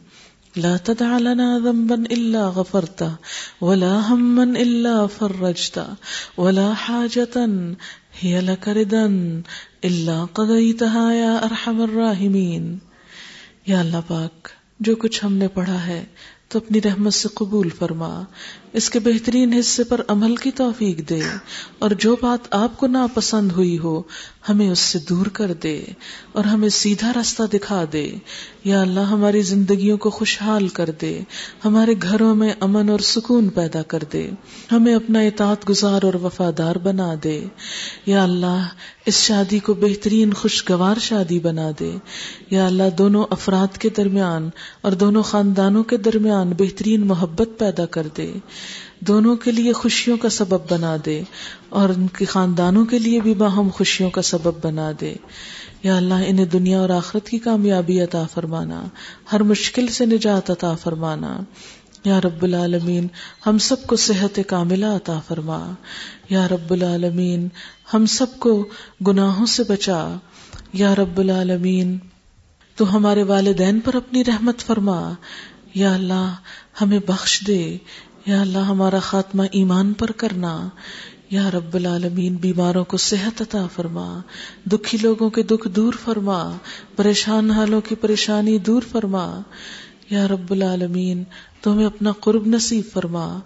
لا تدع لنا ذنبا الا غفرته ولا هما الا فرجته ولا حاجة هي لك ردا الا قضيتها يا ارحم الراحمين. یا اللہ پاک، جو کچھ ہم نے پڑھا ہے تو اپنی رحمت سے قبول فرما۔ اس کے بہترین حصے پر عمل کی توفیق دے اور جو بات آپ کو ناپسند ہوئی ہو، ہمیں اس سے دور کر دے اور ہمیں سیدھا راستہ دکھا دے۔ یا اللہ، ہماری زندگیوں کو خوشحال کر دے۔ ہمارے گھروں میں امن اور سکون پیدا کر دے۔ ہمیں اپنا اطاعت گزار اور وفادار بنا دے۔ یا اللہ، اس شادی کو بہترین خوشگوار شادی بنا دے۔ یا اللہ، دونوں افراد کے درمیان اور دونوں خاندانوں کے درمیان بہترین محبت پیدا کر دے۔ دونوں کے لیے خوشیوں کا سبب بنا دے اور ان کے خاندانوں کے لیے بھی باہم خوشیوں کا سبب بنا دے۔ یا اللہ، انہیں دنیا اور آخرت کی کامیابی عطا فرمانا، ہر مشکل سے نجات عطا فرمانا۔ یا رب العالمین، ہم سب کو صحت کاملہ عطا فرما۔ یا رب العالمین، ہم سب کو گناہوں سے بچا۔ یا رب العالمین، تو ہمارے والدین پر اپنی رحمت فرما۔ یا اللہ، ہمیں بخش دے۔ یا اللہ ہمارا خاتمہ ایمان پر کرنا۔ یا رب العالمین، بیماروں کو صحت عطا فرما۔ دکھی لوگوں کے دکھ دور فرما۔ پریشان حالوں کی پریشانی دور فرما۔ یا رب العالمین تو ہمیں اپنا قرب نصیب فرما۔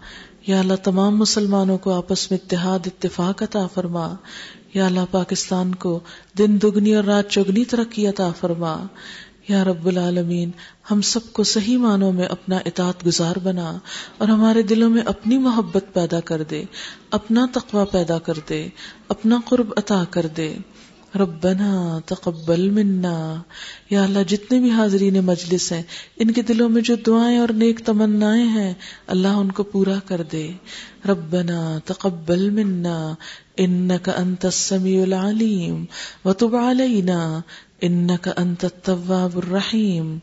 یا اللہ، تمام مسلمانوں کو آپس میں اتحاد، اتفاق عطا فرما۔ یا اللہ، پاکستان کو دن دگنی اور رات چگنی ترقی عطا فرما۔ یا رب العالمین، ہم سب کو صحیح معنوں میں اپنا اطاعت گزار بنا اور ہمارے دلوں میں اپنی محبت پیدا کر دے، اپنا تقوی پیدا کر دے، اپنا قرب عطا کر دے۔ ربنا تقبل منا۔ یا اللہ، جتنے بھی حاضرین مجلس ہیں، ان کے دلوں میں جو دعائیں اور نیک تمنا ہیں، اللہ ان کو پورا کر دے۔ ربنا تقبل منا انك انت السميع العليم وتب علينا انك انت التواب الرحيم.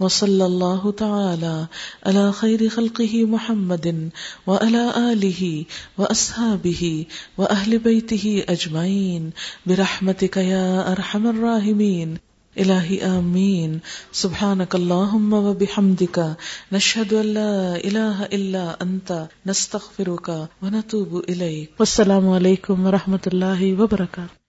وصلى الله تعالى على خير خلقه محمد وعلى آله وأصحابه وأهل بيته أجمعين. برحمتك يا أرحم الراحمين. الہی آمین سبحانك اللهم وبحمدك نشهد ان لا اله الا انت نستغفرك ونتوب اليك والسلام علیکم ورحمۃ اللہ وبرکاتہ